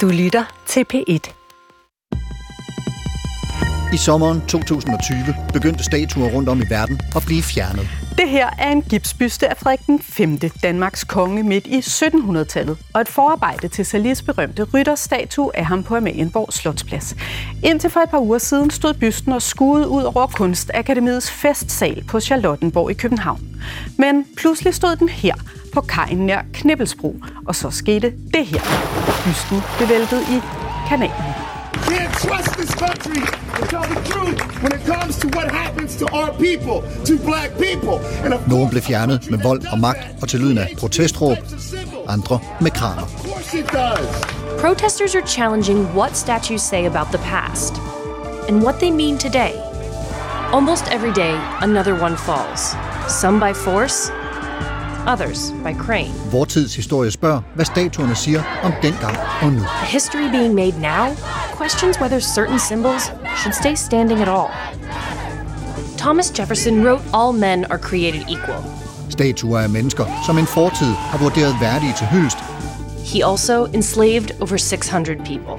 Du lytter til P1. I sommeren 2020 begyndte statuer rundt om i verden at blive fjernet. Det her er en gipsbyste af Frederik den 5., Danmarks konge midt i 1700-tallet, og et forarbejde til Salis berømte rytterstatue af ham på Amalienborg Slotsplads. Indtil for et par uger siden stod bysten og skuede ud over Kunstakademiets festsal på Charlottenborg i København. Men pludselig stod den her på kajen nær Knibbelsbro, og så skete det her. Bysten blev væltet i kanalen. Can't trust this country to tell the truth when it comes to what happens to our people, to black people. And of Nogle blev fjernet med vold og magt og til lyden af protestråb, andre med kraner. Of course it does. Protesters are challenging what statues say about the past and what they mean today. Almost every day, another one falls. Some by force, others by crane. Vor tids historie spørger, hvad statuerne siger om dengang og nu. The history being made now questions whether certain symbols should stay standing at all. Thomas Jefferson wrote, All men are created equal. Statuer af mennesker, som en fortid har vurderet værdige til hyldest, He also enslaved over 600 people.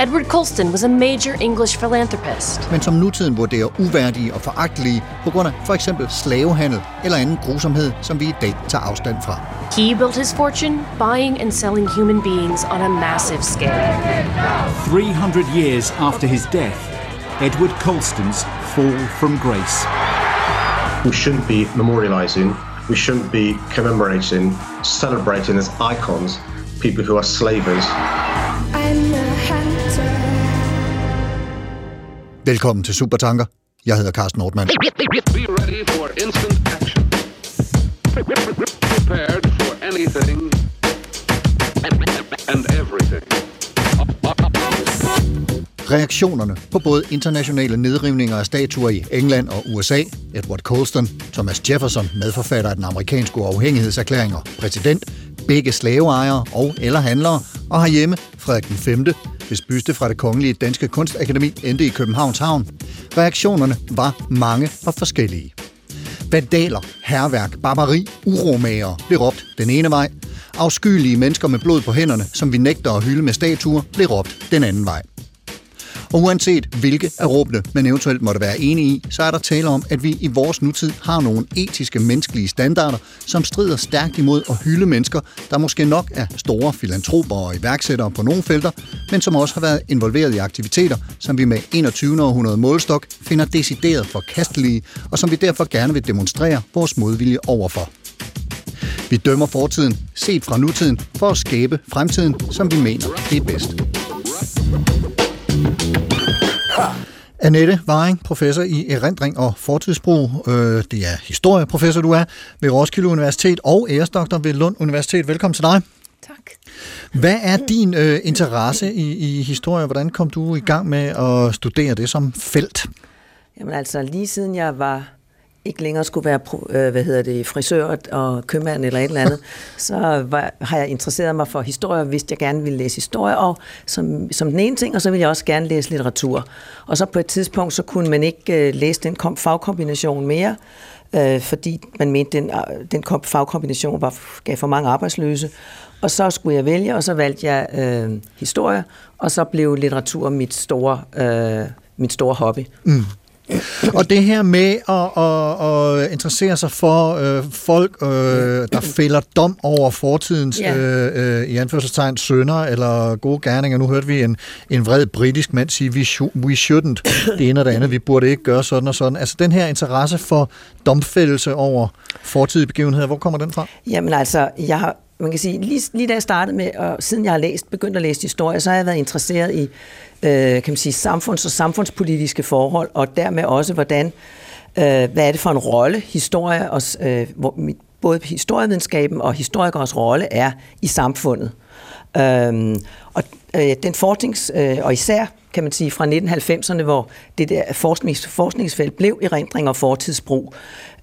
Edward Colston was a major English philanthropist. men som nutiden vurderer uværdige og foragtelige på grund af for eksempel slavehandel eller anden grusomhed, som vi i dag tager afstand fra. He built his fortune buying and selling human beings on a massive scale. 300 years after his death, Edward Colston's fall from grace. we shouldn't be memorializing, we shouldn't be commemorating, celebrating as icons people who are slavers. I'm Velkommen til Supertanker. Jeg hedder Carsten Nordmann. Prepared for anything and everything. Reaktionerne på både internationale nedrivninger af statuer i England og USA, Edward Colston, Thomas Jefferson, medforfatter af den amerikanske uafhængighedserklæring og præsident, begge slaveejere og eller handlere, og herhjemme Frederik den 5., hvis byste fra det kongelige danske kunstakademi endte i Københavns Havn. Reaktionerne var mange og forskellige. Vandaler, herværk, barbari, uromager blev råbt den ene vej. Afskyelige mennesker med blod på hænderne, som vi nægter at hylde med statuer, blev råbt den anden vej. Og uanset hvilke af råbene man eventuelt måtte være enige i, så er der tale om, at vi i vores nutid har nogle etiske menneskelige standarder, som strider stærkt imod at hylde mennesker, der måske nok er store filantroper og iværksættere på nogle felter, men som også har været involveret i aktiviteter, som vi med 21. århundrede målestok finder decideret forkastelige, og som vi derfor gerne vil demonstrere vores modvilje overfor. Vi dømmer fortiden, set fra nutiden, for at skabe fremtiden, som vi mener det er bedst. Annette Varing, professor i erindring og fortidsbrug. Øh, Det er historieprofessor, du er ved Roskilde Universitet og æresdoktor ved Lund Universitet. Velkommen til dig. Tak. Hvad er din øh, interesse i, i historie? Hvordan kom du i gang med at studere det som felt? Jamen altså, lige siden jeg var ikke længere skulle være øh, hvad hedder det, frisør og købmand eller et eller andet, så var, har jeg interesseret mig for historie, vidste, jeg gerne ville læse historie, og som, som den ene ting, og så ville jeg også gerne læse litteratur. Og så på et tidspunkt, så kunne man ikke øh, læse den kom- fagkombination mere, øh, fordi man mente, den, øh, den kom- fagkombination var, gav for mange arbejdsløse. Og så skulle jeg vælge, og så valgte jeg øh, historie, og så blev litteratur mit store, øh, mit store hobby. Og det her med at, at, at interessere sig for øh, folk, øh, der fælder dom over fortidens, Ja. øh, øh, i anførselstegn, sønder eller gode gerninger. Nu hørte vi en, en vred britisk mand sige, we, should, we shouldn't, det ene og det andet, vi burde ikke gøre sådan og sådan. Altså den her interesse for domfældelse over fortidige begivenheder, hvor kommer den fra? Jamen altså, jeg har, man kan sige, lige, lige da jeg startede med, og siden jeg har læst, begyndt at læse historie, så har jeg været interesseret i, øh, kan man sige, samfunds- og samfundspolitiske forhold, og dermed også, hvordan, øh, hvad er det for en rolle historie, og, øh, hvor, mit- både historievidenskaben og historikers rolle er i samfundet. Øhm, og øh, den forsknings, øh, og især kan man sige fra 1990'erne, hvor det der forsknings, forskningsfelt blev erindring og fortidsbrug,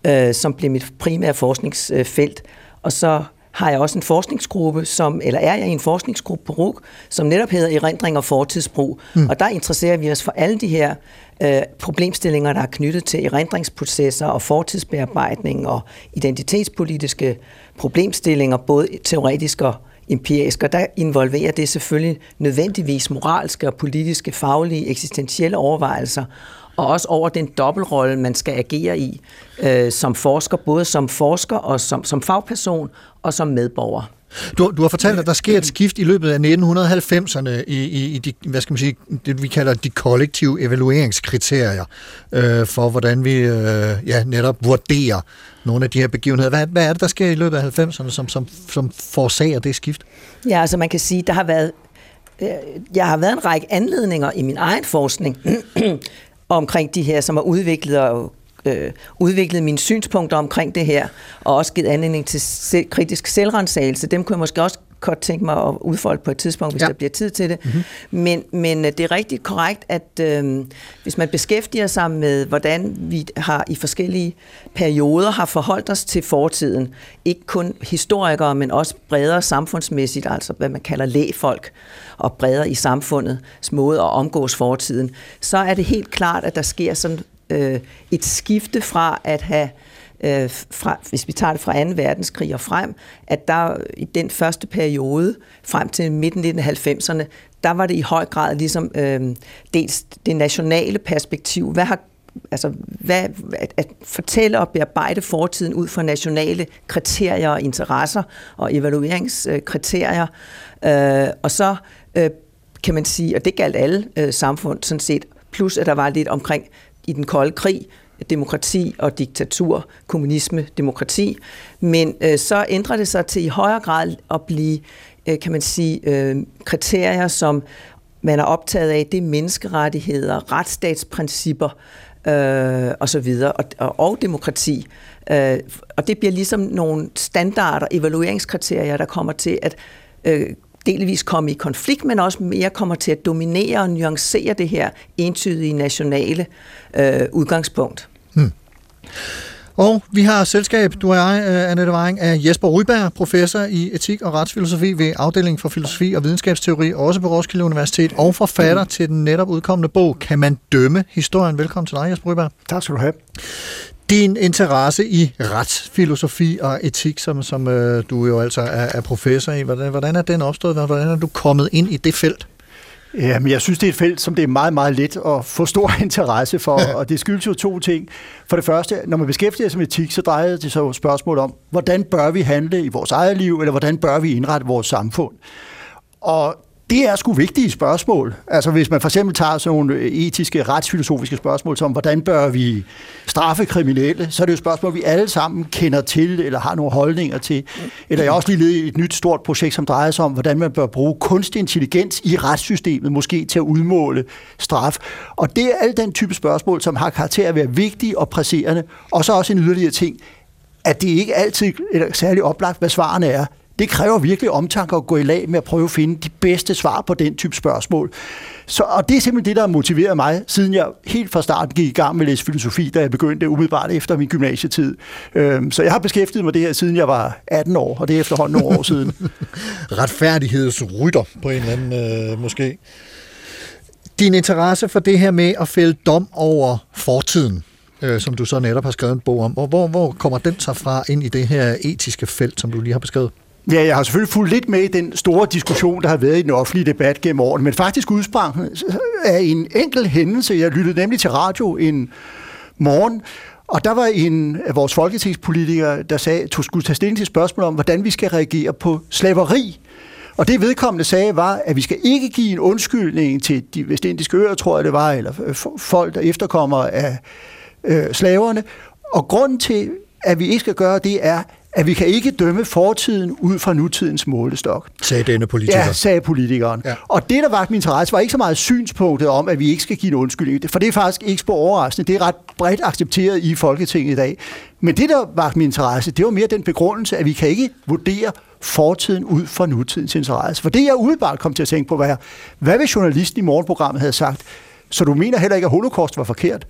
øh, som blev mit primære forskningsfelt. Og så har jeg også en forskningsgruppe, som, eller er jeg i en forskningsgruppe på RUG, som netop hedder Erindring og Fortidsbrug. Mm. Og der interesserer vi os for alle de her øh, problemstillinger, der er knyttet til erindringsprocesser og fortidsbearbejdning og identitetspolitiske problemstillinger, både teoretisk og empirisk, og der involverer det selvfølgelig nødvendigvis moralske og politiske, faglige, eksistentielle overvejelser, og også over den dobbeltrolle, man skal agere i øh, som forsker, både som forsker og som, som fagperson og som medborger. Du, du har fortalt, at der sker et skift i løbet af 1990'erne i, i, i de, hvad skal man sige, det vi kalder de kollektive evalueringskriterier øh, for, hvordan vi øh, ja, netop vurderer nogle af de her begivenheder. Hvad, hvad er det, der sker i løbet af 90'erne, som, som, som forårsager det skift? Ja, altså man kan sige, der har været øh, jeg har været en række anledninger i min egen forskning omkring de her, som har udviklet og øh, udviklet mine synspunkter omkring det her, og også givet anledning til selv, kritisk selvrensagelse. Dem kunne jeg måske også godt tænke mig at udfolde på et tidspunkt, hvis ja. der bliver tid til det. Mm-hmm. Men, men øh, det er rigtig korrekt, at øh, hvis man beskæftiger sig med, hvordan vi har i forskellige perioder har forholdt os til fortiden, ikke kun historikere, men også bredere samfundsmæssigt, altså hvad man kalder lægfolk, og bredere i samfundet måde at omgås fortiden, så er det helt klart, at der sker sådan øh, et skifte fra at have øh, Øh, fra, hvis vi tager det fra 2. verdenskrig og frem, at der i den første periode, frem til midten af 1990'erne, der var det i høj grad ligesom øh, dels det nationale perspektiv. Hvad har altså hvad, at, at fortælle og bearbejde fortiden ud fra nationale kriterier og interesser og evalueringskriterier. Øh, og så øh, kan man sige, og det galt alle øh, samfund sådan set, plus at der var lidt omkring i den kolde krig, demokrati og diktatur, kommunisme, demokrati. Men øh, så ændrer det sig til i højere grad at blive, øh, kan man sige, øh, kriterier, som man er optaget af, det er menneskerettigheder, retsstatsprincipper øh, og så videre, og, og, og demokrati. Øh, og det bliver ligesom nogle standarder, evalueringskriterier, der kommer til at øh, delvis komme i konflikt, men også mere kommer til at dominere og nuancere det her entydige nationale øh, udgangspunkt. Hmm. Og vi har selskab, du og jeg, øh, Annette Weiring, af Jesper Ryberg, professor i etik og retsfilosofi ved afdelingen for filosofi og videnskabsteori, også på Roskilde Universitet, og forfatter til den netop udkommende bog, Kan man dømme historien? Velkommen til dig, Jesper Ryberg. Tak skal du have din interesse i retsfilosofi og etik, som, som øh, du jo altså er, er professor i, hvordan, hvordan er den opstået? Hvordan er du kommet ind i det felt? Jamen, jeg synes, det er et felt, som det er meget, meget let at få stor interesse for, og det skyldes jo to ting. For det første, når man beskæftiger sig med etik, så drejer det sig jo spørgsmål om, hvordan bør vi handle i vores eget liv, eller hvordan bør vi indrette vores samfund? Og det er sgu vigtige spørgsmål. Altså hvis man for eksempel tager sådan nogle etiske, retsfilosofiske spørgsmål, som hvordan bør vi straffe kriminelle, så er det jo spørgsmål, vi alle sammen kender til, eller har nogle holdninger til. Eller jeg har også lige ledet i et nyt stort projekt, som drejer sig om, hvordan man bør bruge kunstig intelligens i retssystemet, måske til at udmåle straf. Og det er alle den type spørgsmål, som har karakter at være vigtige og presserende. Og så også en yderligere ting, at det ikke altid er særlig oplagt, hvad svarene er. Det kræver virkelig omtanke at gå i lag med at prøve at finde de bedste svar på den type spørgsmål. Så, og det er simpelthen det, der har motiveret mig, siden jeg helt fra starten gik i gang med at læse filosofi, da jeg begyndte umiddelbart efter min gymnasietid. Øhm, så jeg har beskæftiget mig med det her, siden jeg var 18 år, og det er efterhånden nogle år siden. Retfærdighedsrytter på en eller anden øh, måske. Din interesse for det her med at fælde dom over fortiden, øh, som du så netop har skrevet en bog om, hvor, hvor, hvor kommer den så fra ind i det her etiske felt, som du lige har beskrevet? Ja, jeg har selvfølgelig fulgt lidt med i den store diskussion, der har været i den offentlige debat gennem årene, men faktisk udsprang øh, af en enkelt hændelse. Jeg lyttede nemlig til radio en morgen, og der var en af vores folketingspolitikere, der sagde, at skulle tage stilling til spørgsmål om, hvordan vi skal reagere på slaveri. Og det vedkommende sagde var, at vi skal ikke give en undskyldning til de vestindiske øer, tror jeg det var, eller folk, der efterkommer af øh, slaverne. Og grunden til, at vi ikke skal gøre det, er, at vi kan ikke dømme fortiden ud fra nutidens målestok. Sagde denne politiker. Ja, sagde politikeren. Ja. Og det, der var min interesse, var ikke så meget synspunktet om, at vi ikke skal give en undskyldning, for det er faktisk ikke så overraskende. Det er ret bredt accepteret i Folketinget i dag. Men det, der var min interesse, det var mere den begrundelse, at vi kan ikke vurdere fortiden ud fra nutidens interesse. For det, jeg udebart kom til at tænke på, var, hvad hvis journalisten i morgenprogrammet havde sagt, så du mener heller ikke, at holocaust var forkert?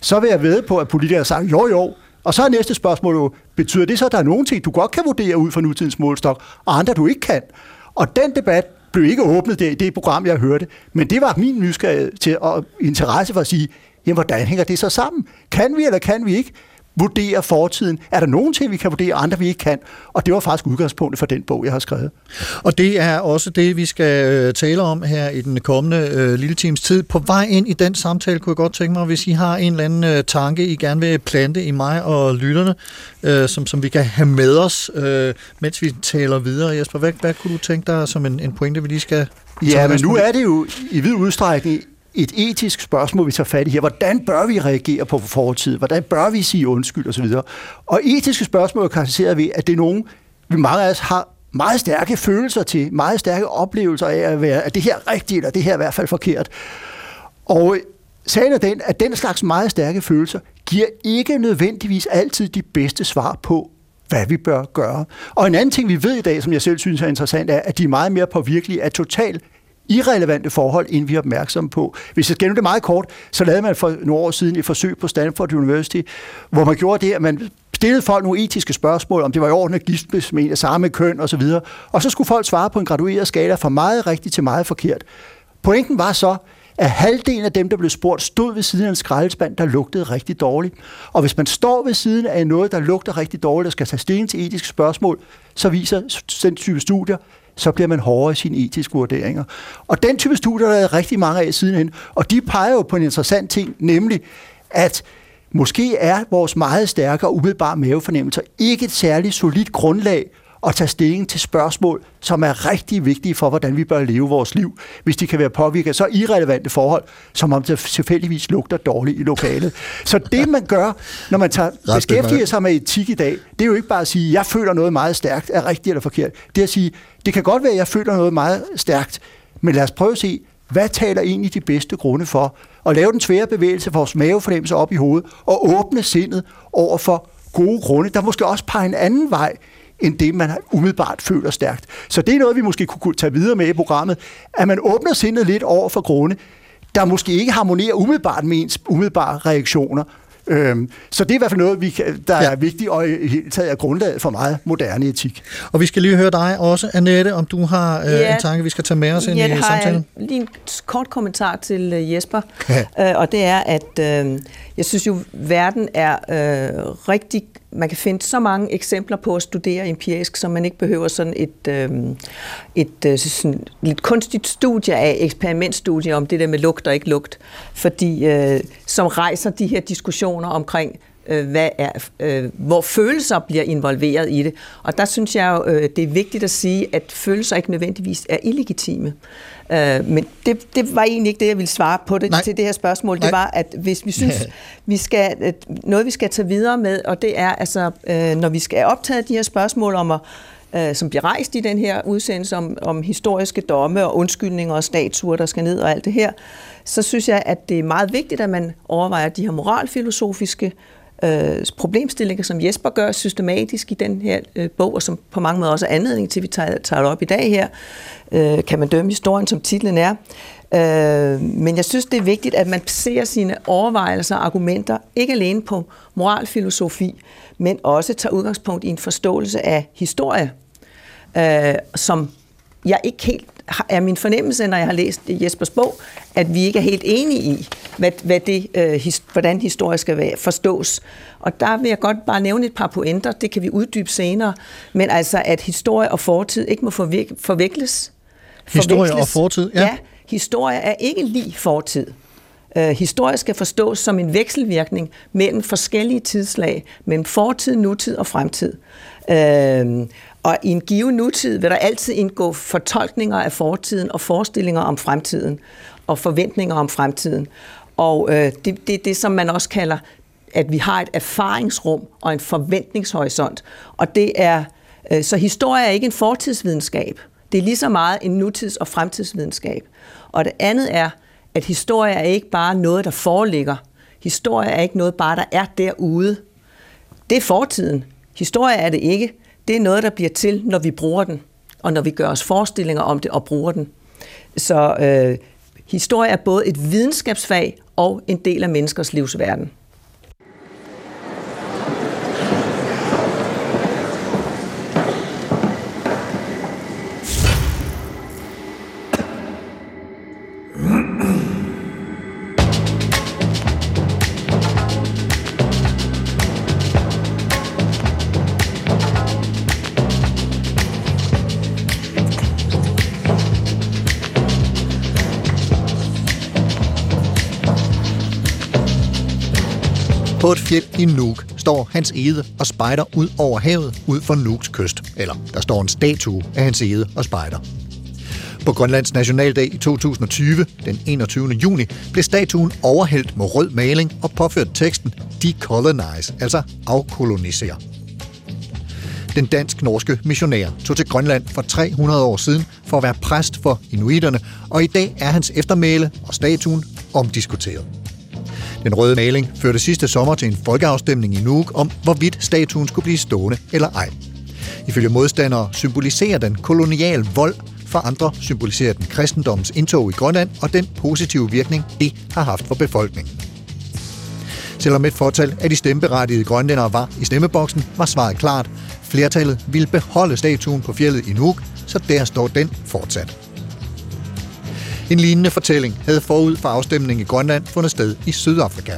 Så vil jeg ved på, at politikere har sagt, jo jo, og så er næste spørgsmål jo, betyder det så, at der er nogle ting, du godt kan vurdere ud fra nutidens målstok, og andre du ikke kan? Og den debat blev ikke åbnet der i det program, jeg hørte, men det var min nysgerrighed til og interesse for at sige, jamen hvordan hænger det så sammen? Kan vi eller kan vi ikke? Vurdere fortiden. Er der nogen ting, vi kan vurdere, andre vi ikke kan? Og det var faktisk udgangspunktet for den bog, jeg har skrevet. Og det er også det, vi skal øh, tale om her i den kommende øh, lille times tid. På vej ind i den samtale kunne jeg godt tænke mig, hvis I har en eller anden øh, tanke, I gerne vil plante i mig og lytterne, øh, som, som vi kan have med os, øh, mens vi taler videre. Jesper, hvad, hvad kunne du tænke dig som en, en pointe, vi lige skal... Ja, men nu er det jo i vid udstrækning et etisk spørgsmål, vi tager fat i her. Hvordan bør vi reagere på fortid? Hvordan bør vi sige undskyld osv.? Og etiske spørgsmål karakteriserer vi, at det er nogen, vi mange af os har meget stærke følelser til, meget stærke oplevelser af at være, at det her er rigtigt, eller det her er i hvert fald forkert. Og sagen er den, at den slags meget stærke følelser giver ikke nødvendigvis altid de bedste svar på, hvad vi bør gøre. Og en anden ting, vi ved i dag, som jeg selv synes er interessant, er, at de er meget mere påvirkelige af total irrelevante forhold, end vi er opmærksomme på. Hvis jeg skal det meget kort, så lavede man for nogle år siden et forsøg på Stanford University, hvor man gjorde det, at man stillede folk nogle etiske spørgsmål, om det var i orden at giftes med en af samme køn osv., og, og så skulle folk svare på en gradueret skala fra meget rigtigt til meget forkert. Pointen var så, at halvdelen af dem, der blev spurgt, stod ved siden af en skraldespand, der lugtede rigtig dårligt. Og hvis man står ved siden af noget, der lugter rigtig dårligt, og skal tage stilling til etiske spørgsmål, så viser den type studier, så bliver man hårdere i sine etiske vurderinger. Og den type studier der er rigtig mange af sidenhen, og de peger jo på en interessant ting, nemlig at måske er vores meget stærke og umiddelbare mavefornemmelser ikke et særligt solidt grundlag at tage stilling til spørgsmål, som er rigtig vigtige for, hvordan vi bør leve vores liv, hvis de kan være påvirket af så irrelevante forhold, som om det tilfældigvis lugter dårligt i lokalet. Så det, man gør, når man tager, beskæftiger sig med etik i dag, det er jo ikke bare at sige, jeg føler noget meget stærkt, er rigtigt eller forkert. Det er at sige, det kan godt være, at jeg føler noget meget stærkt, men lad os prøve at se, hvad taler egentlig de bedste grunde for? at lave den svære bevægelse for vores mavefornemmelse op i hovedet, og åbne sindet over for gode grunde, der måske også peger en anden vej, end det, man umiddelbart føler stærkt. Så det er noget, vi måske kunne tage videre med i programmet, at man åbner sindet lidt over for grunde, der måske ikke harmonerer umiddelbart med ens umiddelbare reaktioner, Øhm, så det er i hvert fald noget, vi kan, der ja. er vigtigt og i hele taget er grundlaget for meget moderne etik. Og vi skal lige høre dig også, Annette, om du har øh, ja. en tanke, vi skal tage med os ind ja, i samtalen. Ja, lige en kort kommentar til uh, Jesper, ja. øh, og det er, at øh, jeg synes jo, verden er øh, rigtig man kan finde så mange eksempler på at studere empirisk, som man ikke behøver sådan et, øh, et øh, sådan lidt kunstigt studie af, eksperimentstudie om det der med lugt og ikke lugt, fordi øh, som rejser de her diskussioner omkring, øh, hvad er, øh, hvor følelser bliver involveret i det. Og der synes jeg øh, det er vigtigt at sige, at følelser ikke nødvendigvis er illegitime. Øh, men det, det var egentlig ikke det, jeg ville svare på det, til det her spørgsmål. Nej. Det var, at hvis vi synes, vi skal, noget vi skal tage videre med, og det er altså, øh, når vi skal optage de her spørgsmål om at øh, som bliver rejst i den her udsendelse om, om historiske domme og undskyldninger og statuer, der skal ned og alt det her, så synes jeg, at det er meget vigtigt, at man overvejer de her moralfilosofiske øh, problemstillinger, som Jesper gør systematisk i den her øh, bog, og som på mange måder også er anledning til, at vi tager, tager det op i dag her. Øh, kan man dømme historien, som titlen er. Øh, men jeg synes, det er vigtigt, at man ser sine overvejelser og argumenter ikke alene på moralfilosofi, men også tager udgangspunkt i en forståelse af historie, øh, som jeg ikke helt er min fornemmelse, når jeg har læst Jespers bog, at vi ikke er helt enige i, hvad, hvad det, øh, his, hvordan historie skal være, forstås. Og der vil jeg godt bare nævne et par pointer, det kan vi uddybe senere, men altså, at historie og fortid ikke må forvik- forvikles. Historie og fortid, ja. Ja, historie er ikke lige fortid. Uh, historie skal forstås som en vekselvirkning mellem forskellige tidslag, mellem fortid, nutid og fremtid. Uh, og i en given nutid vil der altid indgå fortolkninger af fortiden og forestillinger om fremtiden og forventninger om fremtiden. Og øh, det, det det, som man også kalder, at vi har et erfaringsrum og en forventningshorisont. Og det er, øh, så historie er ikke en fortidsvidenskab. Det er lige så meget en nutids- og fremtidsvidenskab. Og det andet er, at historie er ikke bare noget, der foreligger. Historie er ikke noget bare, der er derude. Det er fortiden. Historie er det ikke det er noget, der bliver til, når vi bruger den, og når vi gør os forestillinger om det og bruger den. Så øh, historie er både et videnskabsfag og en del af menneskers livsverden. Fjeld i Nuuk står Hans Ede og spejder ud over havet ud for Nuuks kyst. Eller der står en statue af Hans Ede og spejder. På Grønlands Nationaldag i 2020, den 21. juni, blev statuen overhældt med rød maling og påført teksten Decolonize, altså afkolonisere. Den dansk-norske missionær tog til Grønland for 300 år siden for at være præst for inuiterne, og i dag er hans eftermæle og statuen omdiskuteret. Den røde maling førte sidste sommer til en folkeafstemning i Nuuk om, hvorvidt statuen skulle blive stående eller ej. Ifølge modstandere symboliserer den kolonial vold, for andre symboliserer den kristendommens indtog i Grønland og den positive virkning, det har haft for befolkningen. Selvom et fortal af de stemmeberettigede grønlændere var i stemmeboksen, var svaret klart. Flertallet ville beholde statuen på fjellet i Nuuk, så der står den fortsat. En lignende fortælling havde forud for afstemningen i Grønland fundet sted i Sydafrika.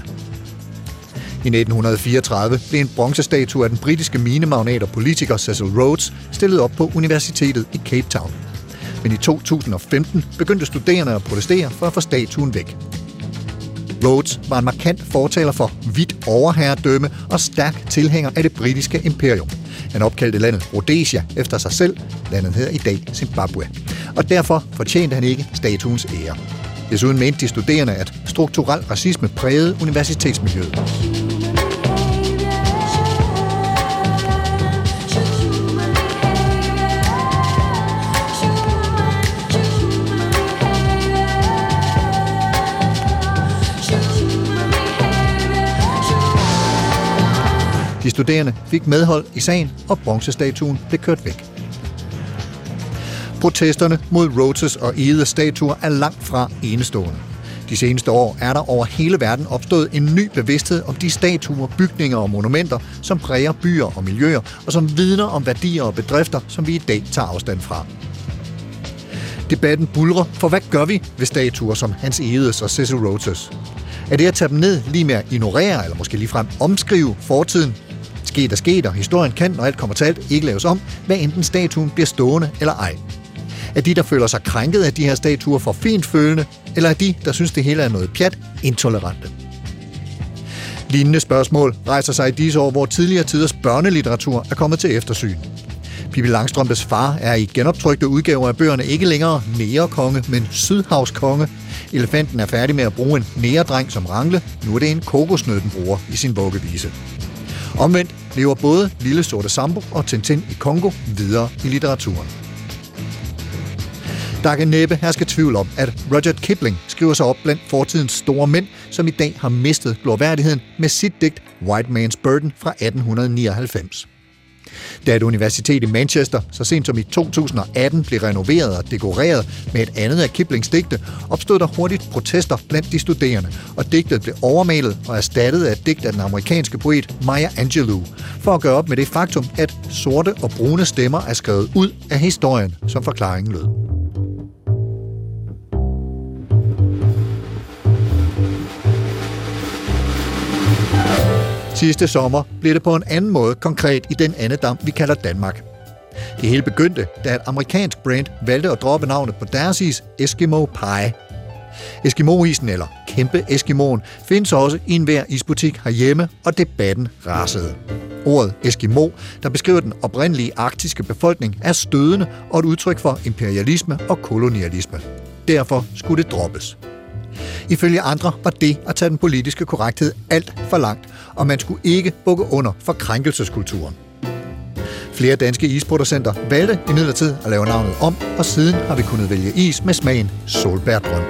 I 1934 blev en bronzestatue af den britiske minemagnat og politiker Cecil Rhodes stillet op på universitetet i Cape Town. Men i 2015 begyndte studerende at protestere for at få statuen væk. Rhodes var en markant fortaler for hvidt overherredømme og stærk tilhænger af det britiske imperium. Han opkaldte landet Rhodesia efter sig selv. Landet hedder i dag Zimbabwe. Og derfor fortjente han ikke statuens ære. Desuden mente de studerende, at strukturel racisme prægede universitetsmiljøet. De studerende fik medhold i sagen, og bronzestatuen blev kørt væk. Protesterne mod Rhodes og Edes statuer er langt fra enestående. De seneste år er der over hele verden opstået en ny bevidsthed om de statuer, bygninger og monumenter, som præger byer og miljøer, og som vidner om værdier og bedrifter, som vi i dag tager afstand fra. Debatten bulrer, for hvad gør vi ved statuer som Hans Edes og Cecil Rhodes? Er det at tage dem ned lige med at ignorere, eller måske ligefrem omskrive fortiden? Sket er sket, og historien kan, når alt kommer til alt, ikke laves om, hvad enten statuen bliver stående eller ej. Er de, der føler sig krænket af de her statuer, for fint følende, eller er de, der synes, det hele er noget pjat, intolerante? Lignende spørgsmål rejser sig i disse år, hvor tidligere tiders børnelitteratur er kommet til eftersyn. Pippi Langstrømpes far er i genoptrykte udgaver af bøgerne ikke længere nærekonge, men sydhavskonge. Elefanten er færdig med at bruge en næredreng som rangle. Nu er det en kokosnød, den bruger i sin vuggevise. Omvendt lever både Lille Sorte Sambo og Tintin i Kongo videre i litteraturen. Der kan næppe herske tvivl om, at Rudyard Kipling skriver sig op blandt fortidens store mænd, som i dag har mistet glorværdigheden med sit digt White Man's Burden fra 1899. Da et universitet i Manchester så sent som i 2018 blev renoveret og dekoreret med et andet af Kiplings digte, opstod der hurtigt protester blandt de studerende, og digtet blev overmalet og erstattet af et digt af den amerikanske poet Maya Angelou, for at gøre op med det faktum, at sorte og brune stemmer er skrevet ud af historien, som forklaringen lød. Sidste sommer blev det på en anden måde konkret i den andedam, vi kalder Danmark. Det hele begyndte, da et amerikansk brand valgte at droppe navnet på deres is Eskimo Pie. Eskimo-isen, eller kæmpe Eskimoen, findes også i enhver isbutik herhjemme, og debatten rasede. Ordet Eskimo, der beskriver den oprindelige arktiske befolkning, er stødende og et udtryk for imperialisme og kolonialisme. Derfor skulle det droppes. Ifølge andre var det at tage den politiske korrekthed alt for langt, og man skulle ikke bukke under for krænkelseskulturen. Flere danske isproducenter valgte imidlertid at lave navnet om, og siden har vi kunnet vælge is med smagen solbærgrøn.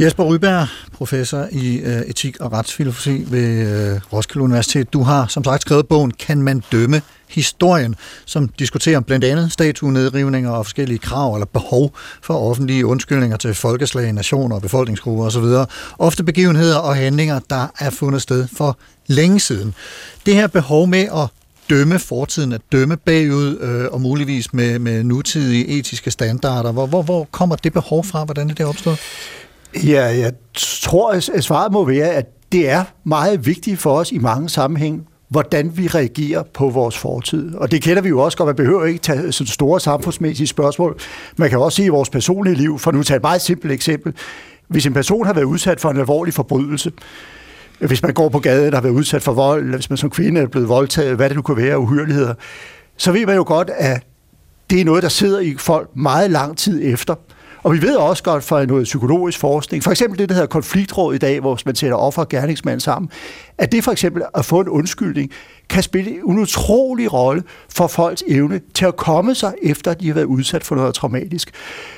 Jesper Ryberg, professor i øh, etik og retsfilosofi ved øh, Roskilde Universitet. Du har som sagt skrevet bogen Kan man dømme historien, som diskuterer blandt andet statuenedrivninger og forskellige krav eller behov for offentlige undskyldninger til folkeslag, nationer og befolkningsgrupper osv. Ofte begivenheder og handlinger, der er fundet sted for længe siden. Det her behov med at dømme fortiden, at dømme bagud øh, og muligvis med, med nutidige etiske standarder. Hvor, hvor, hvor kommer det behov fra? Hvordan er det opstået? Ja, jeg tror, at svaret må være, at det er meget vigtigt for os i mange sammenhæng, hvordan vi reagerer på vores fortid. Og det kender vi jo også godt, man behøver ikke tage sådan store samfundsmæssige spørgsmål. Man kan også sige i vores personlige liv, for nu tager et meget simpelt eksempel. Hvis en person har været udsat for en alvorlig forbrydelse, hvis man går på gaden og har været udsat for vold, eller hvis man som kvinde er blevet voldtaget, hvad det nu kan være, uhyreligheder, så ved man jo godt, at det er noget, der sidder i folk meget lang tid efter. Og vi ved også godt fra noget psykologisk forskning, for eksempel det, der hedder konfliktråd i dag, hvor man sætter offer og gerningsmand sammen, at det for eksempel at få en undskyldning, kan spille en utrolig rolle for folks evne til at komme sig, efter at de har været udsat for noget traumatisk.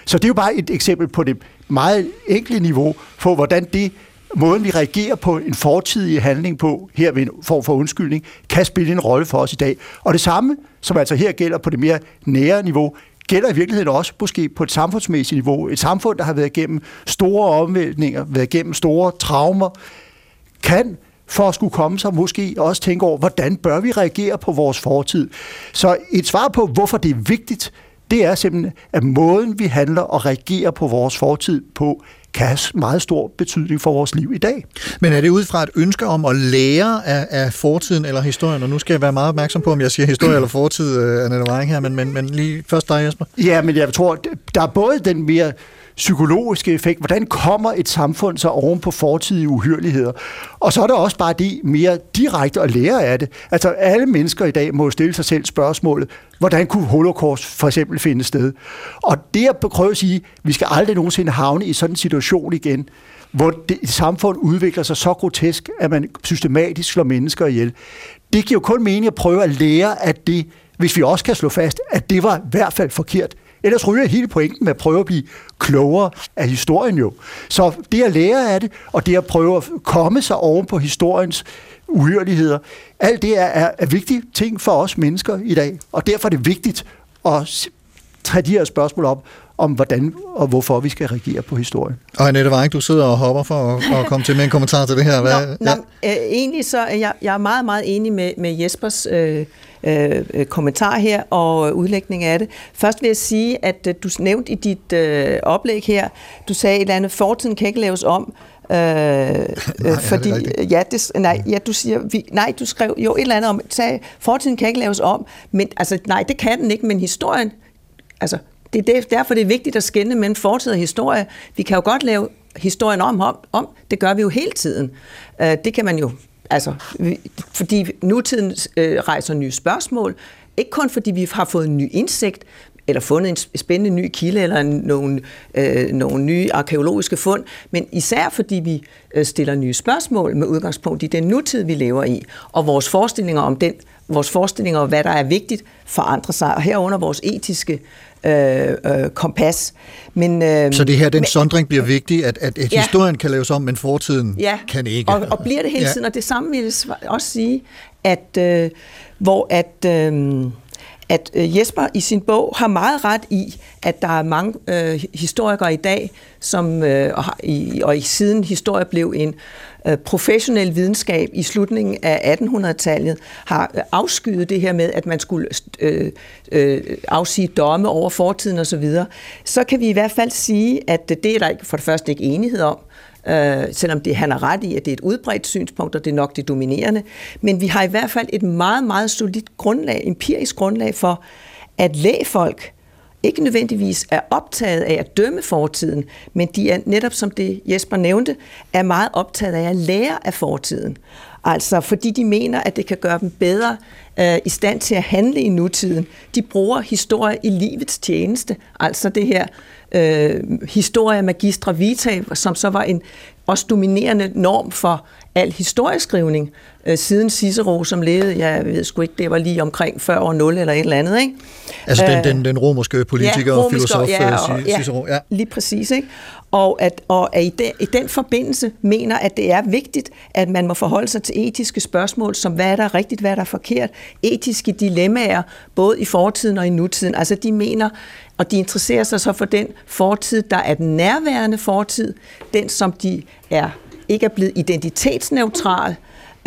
Så det er jo bare et eksempel på det meget enkle niveau, på hvordan det måden vi reagerer på en fortidig handling på, her ved en form for undskyldning, kan spille en rolle for os i dag. Og det samme, som altså her gælder på det mere nære niveau, gælder i virkeligheden også måske på et samfundsmæssigt niveau. Et samfund, der har været igennem store omvæltninger, været igennem store traumer, kan for at skulle komme sig måske også tænke over, hvordan bør vi reagere på vores fortid. Så et svar på, hvorfor det er vigtigt, det er simpelthen, at måden vi handler og reagerer på vores fortid på, kan have meget stor betydning for vores liv i dag. Men er det ud fra et ønske om at lære af, af fortiden eller historien? Og nu skal jeg være meget opmærksom på, om jeg siger historie eller fortid, uh, Annette Weing her, men, men, men lige først dig, Jesper. Ja, men jeg tror, der er både den mere psykologiske effekt. Hvordan kommer et samfund så oven på fortidige uhyreligheder? Og så er der også bare det mere direkte at lære af det. Altså alle mennesker i dag må stille sig selv spørgsmålet, hvordan kunne holocaust for eksempel finde sted? Og det at prøve at sige, vi skal aldrig nogensinde havne i sådan en situation igen, hvor det, et samfund udvikler sig så grotesk, at man systematisk slår mennesker ihjel. Det giver jo kun mening at prøve at lære af det, hvis vi også kan slå fast, at det var i hvert fald forkert. Ellers ryger hele pointen med at prøve at blive klogere af historien jo. Så det at lære af det, og det at prøve at komme sig oven på historiens uhyreligheder, alt det er, er, er vigtige ting for os mennesker i dag. Og derfor er det vigtigt at tage de her spørgsmål op, om hvordan og hvorfor vi skal reagere på historien. Og Annette Weing, du sidder og hopper for at, at komme til med en kommentar til det her. Hvad? Nå, ja. nå, øh, egentlig så er jeg, jeg er meget, meget enig med, med Jespers øh, øh, kommentar her og udlægning af det. Først vil jeg sige, at øh, du nævnte i dit øh, oplæg her, du sagde et eller andet, fortiden kan ikke laves om, Øh, nej, fordi, det ja, det, nej, ja, du siger, vi, nej, du skrev jo et eller andet om, sagde, fortiden kan ikke laves om, men altså, nej, det kan den ikke, men historien, altså, det er derfor, det er vigtigt at skænde mellem fortid og historie. Vi kan jo godt lave historien om, om, om det gør vi jo hele tiden. Øh, det kan man jo Altså, fordi nutiden øh, rejser nye spørgsmål, ikke kun fordi vi har fået en ny indsigt, eller fundet en spændende ny kilde, eller nogle, øh, nogle nye arkeologiske fund, men især fordi vi øh, stiller nye spørgsmål med udgangspunkt i den nutid, vi lever i, og vores forestillinger om den, vores forestillinger om, hvad der er vigtigt, forandrer sig, og herunder vores etiske øh, øh, kompas. Men, øh, så det her, den men, sondring bliver vigtig, at, at, at ja, historien kan laves om, men fortiden ja, kan ikke. Og, og bliver det hele tiden, ja. og det samme vil jeg også sige, at øh, hvor at... Øh, at øh, Jesper i sin bog har meget ret i, at der er mange øh, historikere i dag, som øh, og, i, og i siden historie blev en Øh, professionel videnskab i slutningen af 1800-tallet, har øh, afskyet det her med, at man skulle øh, øh, afsige domme over fortiden osv., så, så kan vi i hvert fald sige, at det er der for det første ikke enighed om, øh, selvom det, han har ret i, at det er et udbredt synspunkt, og det er nok det dominerende. Men vi har i hvert fald et meget, meget solidt grundlag, empirisk grundlag for, at lægfolk ikke nødvendigvis er optaget af at dømme fortiden, men de er netop, som det Jesper nævnte, er meget optaget af at lære af fortiden. Altså fordi de mener, at det kan gøre dem bedre øh, i stand til at handle i nutiden. De bruger historie i livets tjeneste, altså det her øh, historie magistra vitae, som så var en også dominerende norm for al historieskrivning øh, siden Cicero, som levede, jeg ved sgu ikke, det var lige omkring før år 0 eller et eller andet, ikke? Altså den, den, den romerske politiker ja, romerske, og filosof ja, og, Cicero, ja. Lige præcis, ikke? Og at, og at i, den, i den forbindelse mener, at det er vigtigt, at man må forholde sig til etiske spørgsmål, som hvad er der rigtigt, hvad er der forkert, etiske dilemmaer, både i fortiden og i nutiden. Altså de mener, og de interesserer sig så for den fortid, der er den nærværende fortid, den som de er ikke er blevet identitetsneutral,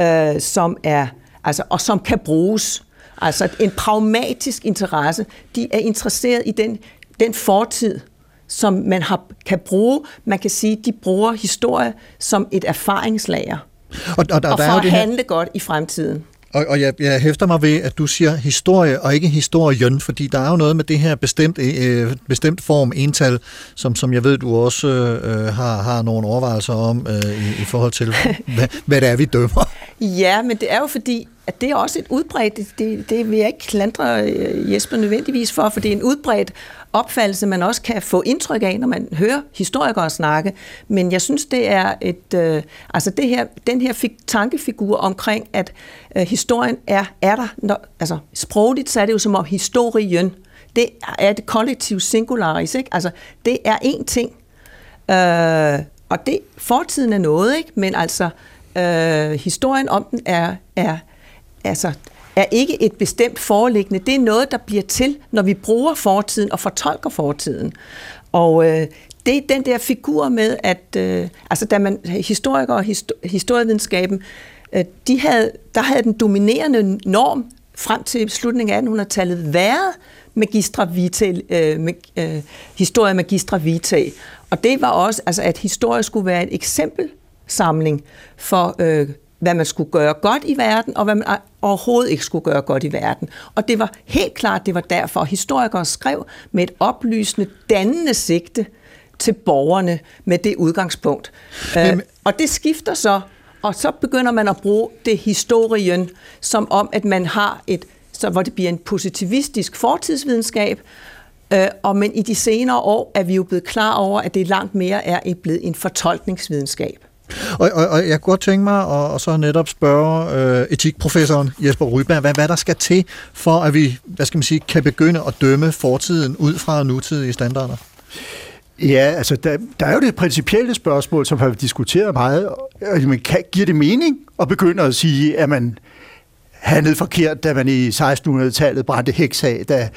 øh, som er, altså, og som kan bruges. Altså en pragmatisk interesse. De er interesseret i den, den fortid, som man har, kan bruge. Man kan sige, de bruger historie som et erfaringslager. Og, og, der, og for der er at handle her... godt i fremtiden. Og, og jeg, jeg hæfter mig ved, at du siger historie og ikke historien, fordi der er jo noget med det her bestemt, øh, bestemt form, ental, som, som jeg ved, du også øh, har, har nogle overvejelser om øh, i, i forhold til, hvad, hvad det er, vi dømmer. Ja, men det er jo fordi, at det er også et udbredt, det, det vil jeg ikke klandre øh, Jesper nødvendigvis for, for det er en udbredt opfattelse, man også kan få indtryk af, når man hører historikere snakke. Men jeg synes, det er et, øh, altså det her, den her fik, tankefigur omkring, at øh, historien er, er der, når, altså sprogligt, så er det jo som om historien, det er det kollektiv singularis, ikke? Altså, det er én ting. Øh, og det, fortiden er noget, ikke? Men altså, øh, historien om den er, er, altså, er ikke et bestemt foreliggende. Det er noget, der bliver til, når vi bruger fortiden og fortolker fortiden. Og øh, det er den der figur med, at øh, altså, da man historikere og histor- historievidenskaben, øh, de havde, der havde den dominerende norm frem til slutningen af 1800-tallet været magistra vitae, øh, med, øh, historie magistra vitae. Og det var også, altså, at historie skulle være et eksempelsamling for øh, hvad man skulle gøre godt i verden, og hvad man overhovedet ikke skulle gøre godt i verden. Og det var helt klart, det var derfor, historikere skrev med et oplysende, dannende sigte til borgerne med det udgangspunkt. Jamen. og det skifter så, og så begynder man at bruge det historien, som om, at man har et, så hvor det bliver en positivistisk fortidsvidenskab, Øh, og men i de senere år er vi jo blevet klar over, at det langt mere er blevet en fortolkningsvidenskab. Og, og, og jeg kunne godt tænke mig at, og så netop spørge øh, etikprofessoren Jesper Ryberg, hvad, hvad der skal til for, at vi hvad skal man sige, kan begynde at dømme fortiden ud fra nutidige standarder? Ja, altså der, der er jo det principielle spørgsmål, som har vi diskuteret meget. Øh, men kan, giver det mening at begynde at sige, at man handlede forkert, da man i 1600-tallet brændte heks af, da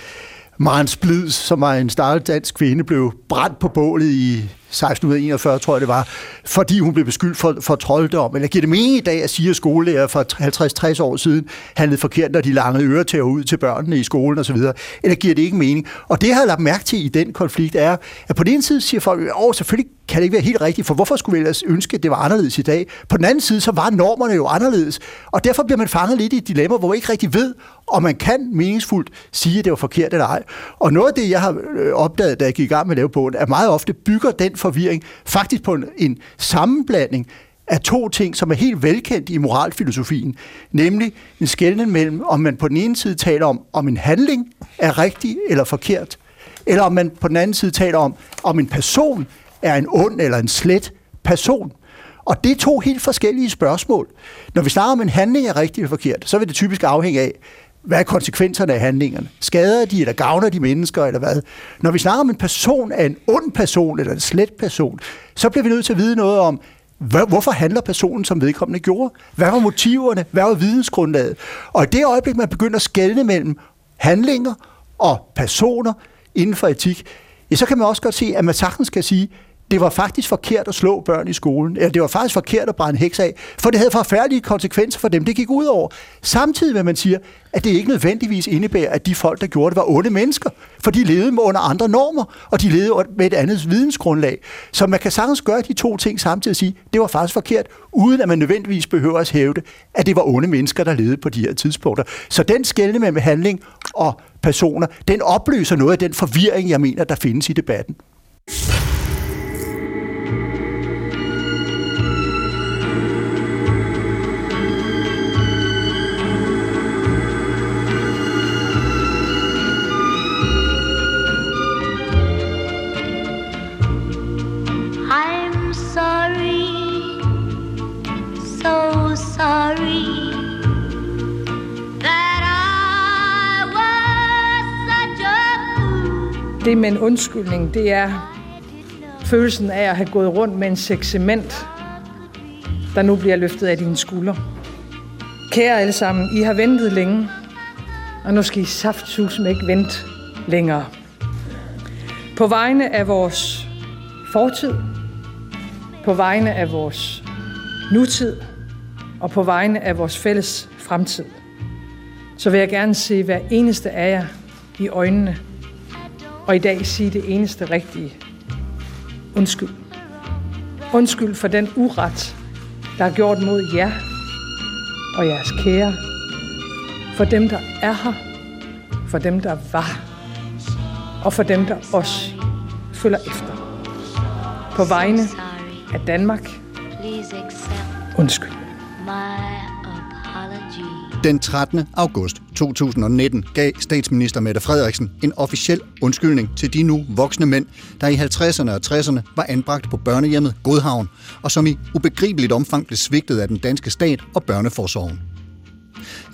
Maren Splids, som var en startet dansk kvinde, blev brændt på bålet i 1641, tror jeg det var, fordi hun blev beskyldt for, for trolddom. Eller giver det mening i dag at sige, at skolelærer for 50-60 år siden handlede forkert, når de langede øretæver ud til børnene i skolen osv.? Eller giver det ikke mening? Og det, jeg har lagt mærke til i den konflikt, er, at på den ene side siger folk, at selvfølgelig kan det ikke være helt rigtigt, for hvorfor skulle vi ellers ønske, at det var anderledes i dag? På den anden side, så var normerne jo anderledes, og derfor bliver man fanget lidt i et dilemma, hvor man ikke rigtig ved, om man kan meningsfuldt sige, at det var forkert eller ej. Og noget af det, jeg har øh, opdaget, da jeg gik i gang med at lave bogen, er meget ofte bygger den forvirring faktisk på en, en sammenblanding af to ting, som er helt velkendt i moralfilosofien, nemlig en skældning mellem, om man på den ene side taler om, om en handling er rigtig eller forkert, eller om man på den anden side taler om, om en person er en ond eller en slet person. Og det er to helt forskellige spørgsmål. Når vi snakker om en handling er rigtig eller forkert, så vil det typisk afhænge af, hvad er konsekvenserne af handlingerne? Skader de, eller gavner de mennesker, eller hvad? Når vi snakker om en person er en ond person, eller en slet person, så bliver vi nødt til at vide noget om, hvorfor handler personen, som vedkommende gjorde? Hvad var motiverne? Hvad var vidensgrundlaget? Og i det øjeblik, man begynder at skelne mellem handlinger og personer inden for etik, ja, så kan man også godt se, at man sagtens kan sige, det var faktisk forkert at slå børn i skolen, eller det var faktisk forkert at brænde heks af, for det havde forfærdelige konsekvenser for dem, det gik ud over. Samtidig med, man siger, at det ikke nødvendigvis indebærer, at de folk, der gjorde det, var onde mennesker, for de levede under andre normer, og de levede med et andet vidensgrundlag. Så man kan sagtens gøre de to ting samtidig og sige, at det var faktisk forkert, uden at man nødvendigvis behøver at hævde, at det var onde mennesker, der levede på de her tidspunkter. Så den skældne med handling og personer, den opløser noget af den forvirring, jeg mener, der findes i debatten. Sorry that I was such a Det med en undskyldning, det er følelsen af at have gået rundt med en seksement, der nu bliver løftet af dine skuldre. Kære alle sammen, I har ventet længe, og nu skal I saftsus ikke vente længere. På vegne af vores fortid, på vegne af vores nutid og på vegne af vores fælles fremtid, så vil jeg gerne se hver eneste af jer i øjnene og i dag sige det eneste rigtige. Undskyld. Undskyld for den uret, der er gjort mod jer og jeres kære For dem, der er her. For dem, der var. Og for dem, der også følger efter. På vegne af Danmark. Undskyld. Den 13. august 2019 gav statsminister Mette Frederiksen en officiel undskyldning til de nu voksne mænd, der i 50'erne og 60'erne var anbragt på børnehjemmet Godhavn, og som i ubegribeligt omfang blev svigtet af den danske stat og børneforsorgen.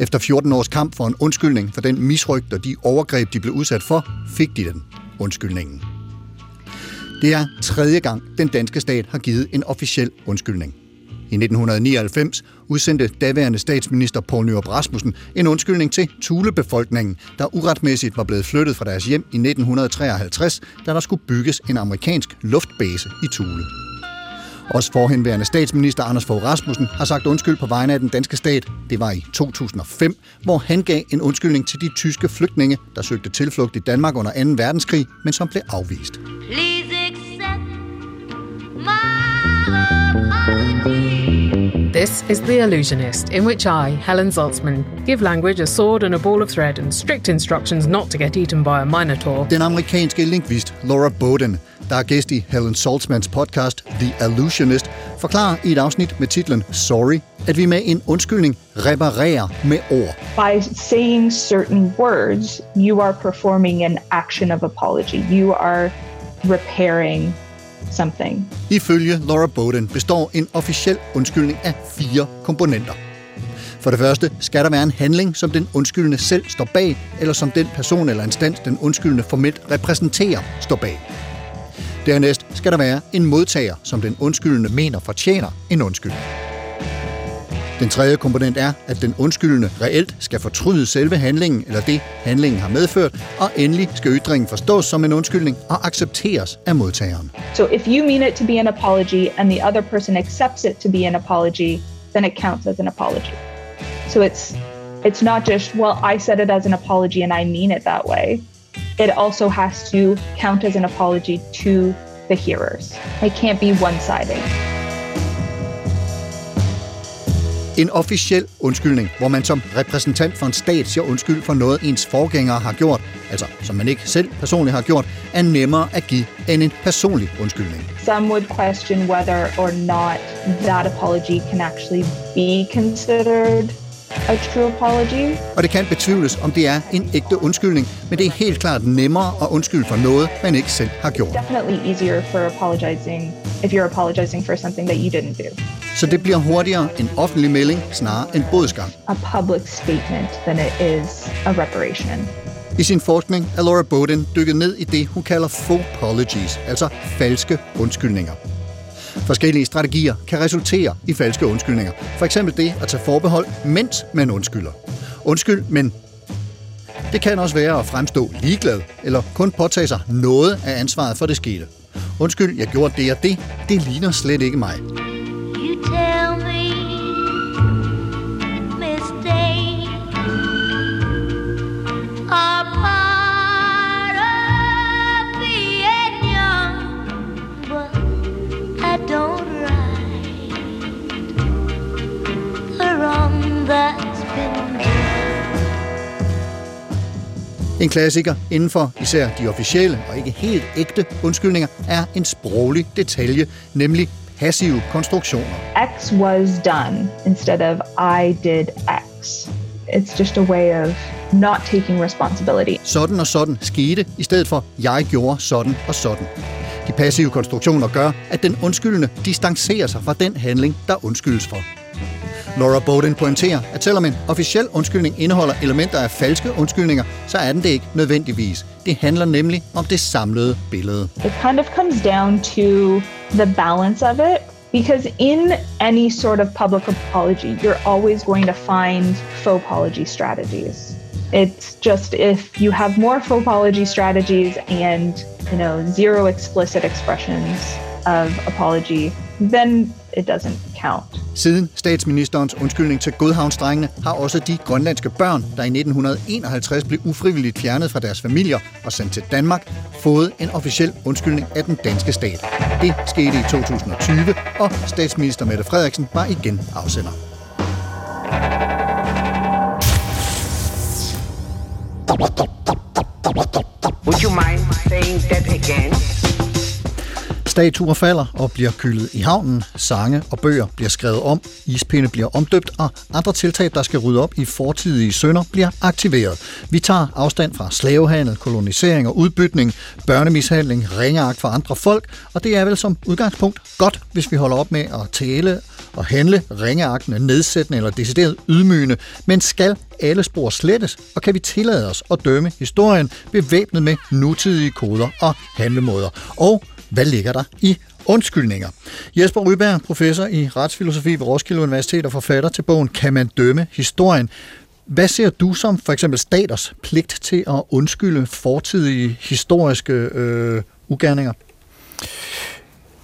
Efter 14 års kamp for en undskyldning for den misrygt og de overgreb, de blev udsat for, fik de den undskyldningen. Det er tredje gang, den danske stat har givet en officiel undskyldning. I 1999 udsendte daværende statsminister Poul Nyrup Rasmussen en undskyldning til Thule-befolkningen, der uretmæssigt var blevet flyttet fra deres hjem i 1953, da der skulle bygges en amerikansk luftbase i Thule. Også forhenværende statsminister Anders Fogh Rasmussen har sagt undskyld på vegne af den danske stat. Det var i 2005, hvor han gav en undskyldning til de tyske flygtninge, der søgte tilflugt i Danmark under 2. verdenskrig, men som blev afvist. Please accept my This is The Illusionist, in which I, Helen Zaltzman, give language a sword and a ball of thread and strict instructions not to get eaten by a minotaur. Den amerikanske lingvist Laura Bowden, der er gæst i Helen Saltzmans podcast The Illusionist, forklarer i et afsnit med titlen Sorry, at vi med en undskyldning reparerer med ord. By saying certain words, you are performing an action of apology. You are repairing something. Ifølge Laura Bowden består en officiel undskyldning af fire komponenter. For det første skal der være en handling, som den undskyldende selv står bag, eller som den person eller instans, den undskyldende formelt repræsenterer, står bag. Dernæst skal der være en modtager, som den undskyldende mener fortjener en undskyldning. Den tredje komponent er, at den undskyldende reelt skal fortryde selve handlingen eller det, handlingen har medført, og endelig skal ytringen forstås som en undskyldning og accepteres af modtageren. So if you mean it to be an apology and the other person accepts it to be an apology, then it counts as an apology. So it's it's not just well I said it as an apology and I mean it that way. It also has to count as an apology to the hearers. It can't be one-sided. En officiel undskyldning, hvor man som repræsentant for en stat siger undskyld for noget, ens forgængere har gjort, altså som man ikke selv personligt har gjort, er nemmere at give end en personlig undskyldning. Some would question whether or not that apology can actually be considered a true apology. Og det kan betvivles, om det er en ægte undskyldning, men det er helt klart nemmere at undskylde for noget, man ikke selv har gjort. Definitely easier for apologizing if you're apologizing for something that you didn't do. Så det bliver hurtigere en offentlig melding snarere end bodsgang. A public statement than it is a reparation. I sin forskning er Laura Bowden dykket ned i det, hun kalder faux apologies, altså falske undskyldninger. Forskellige strategier kan resultere i falske undskyldninger. For eksempel det at tage forbehold, mens man undskylder. Undskyld, men det kan også være at fremstå ligeglad, eller kun påtage sig noget af ansvaret for det skete. Undskyld, jeg gjorde det og det. Det ligner slet ikke mig. En klassiker inden for især de officielle og ikke helt ægte undskyldninger er en sproglig detalje, nemlig passive konstruktioner. X was done instead of I did X. It's just a way of not taking responsibility. Sådan og sådan skete, i stedet for jeg gjorde sådan og sådan. De passive konstruktioner gør, at den undskyldende distancerer sig fra den handling, der undskyldes for. Laura Bowden pointerer, at selvom en officiel undskyldning indeholder elementer af falske undskyldninger, så er den det ikke nødvendigvis. Det handler nemlig om det samlede billede. It kind of comes down to the balance of it. Because in any sort of public apology, you're always going to find faux apology strategies. It's just if you have more faux apology strategies and you know zero explicit expressions of apology, then it doesn't count. Siden statsministerens undskyldning til Godhavnsdrengene har også de grønlandske børn, der i 1951 blev ufrivilligt fjernet fra deres familier og sendt til Danmark, fået en officiel undskyldning af den danske stat. Det skete i 2020, og statsminister Mette Frederiksen var igen afsender. Would you mind saying that again? Statuer falder og bliver kyldet i havnen, sange og bøger bliver skrevet om, ispinde bliver omdøbt, og andre tiltag, der skal rydde op i fortidige sønder, bliver aktiveret. Vi tager afstand fra slavehandel, kolonisering og udbytning, børnemishandling, ringeagt for andre folk, og det er vel som udgangspunkt godt, hvis vi holder op med at tale og handle ringeagtende, nedsættende eller decideret ydmygende, men skal alle spor slettes, og kan vi tillade os at dømme historien bevæbnet med nutidige koder og handlemåder? Og hvad ligger der i undskyldninger? Jesper Ryberg, professor i retsfilosofi ved Roskilde Universitet og forfatter til bogen Kan man dømme historien? Hvad ser du som for eksempel staters pligt til at undskylde fortidige historiske øh, ugerninger?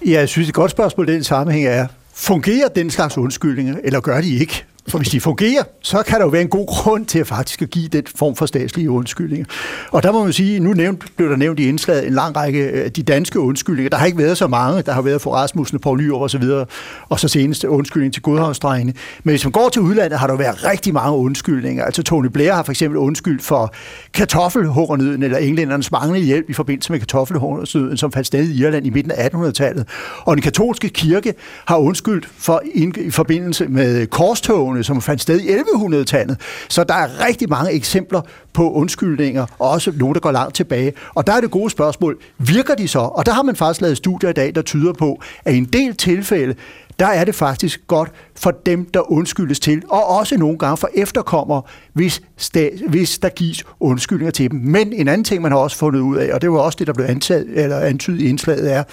Ja, jeg synes, et godt spørgsmål i den sammenhæng er, fungerer den slags undskyldninger, eller gør de ikke? For hvis de fungerer, så kan der jo være en god grund til at faktisk at give den form for statslige undskyldninger. Og der må man sige, nu nævnt, blev der nævnt i indslaget en lang række af de danske undskyldninger. Der har ikke været så mange. Der har været for Rasmussen, Poul Nyrup og så videre, og så seneste undskyldning til Godhavnsdrengene. Men hvis man går til udlandet, har der været rigtig mange undskyldninger. Altså Tony Blair har for eksempel undskyldt for kartoffelhungernøden, eller englændernes manglende hjælp i forbindelse med kartoffelhungernøden, som fandt sted i Irland i midten af 1800-tallet. Og den katolske kirke har undskyldt for i forbindelse med korstogen togene, som fandt sted i 1100-tallet. Så der er rigtig mange eksempler på undskyldninger, og også nogle, der går langt tilbage. Og der er det gode spørgsmål, virker de så? Og der har man faktisk lavet studier i dag, der tyder på, at i en del tilfælde, der er det faktisk godt for dem, der undskyldes til, og også nogle gange for efterkommer, hvis, sta- hvis der gives undskyldninger til dem. Men en anden ting, man har også fundet ud af, og det var også det, der blev antaget, eller antydet i indslaget, er,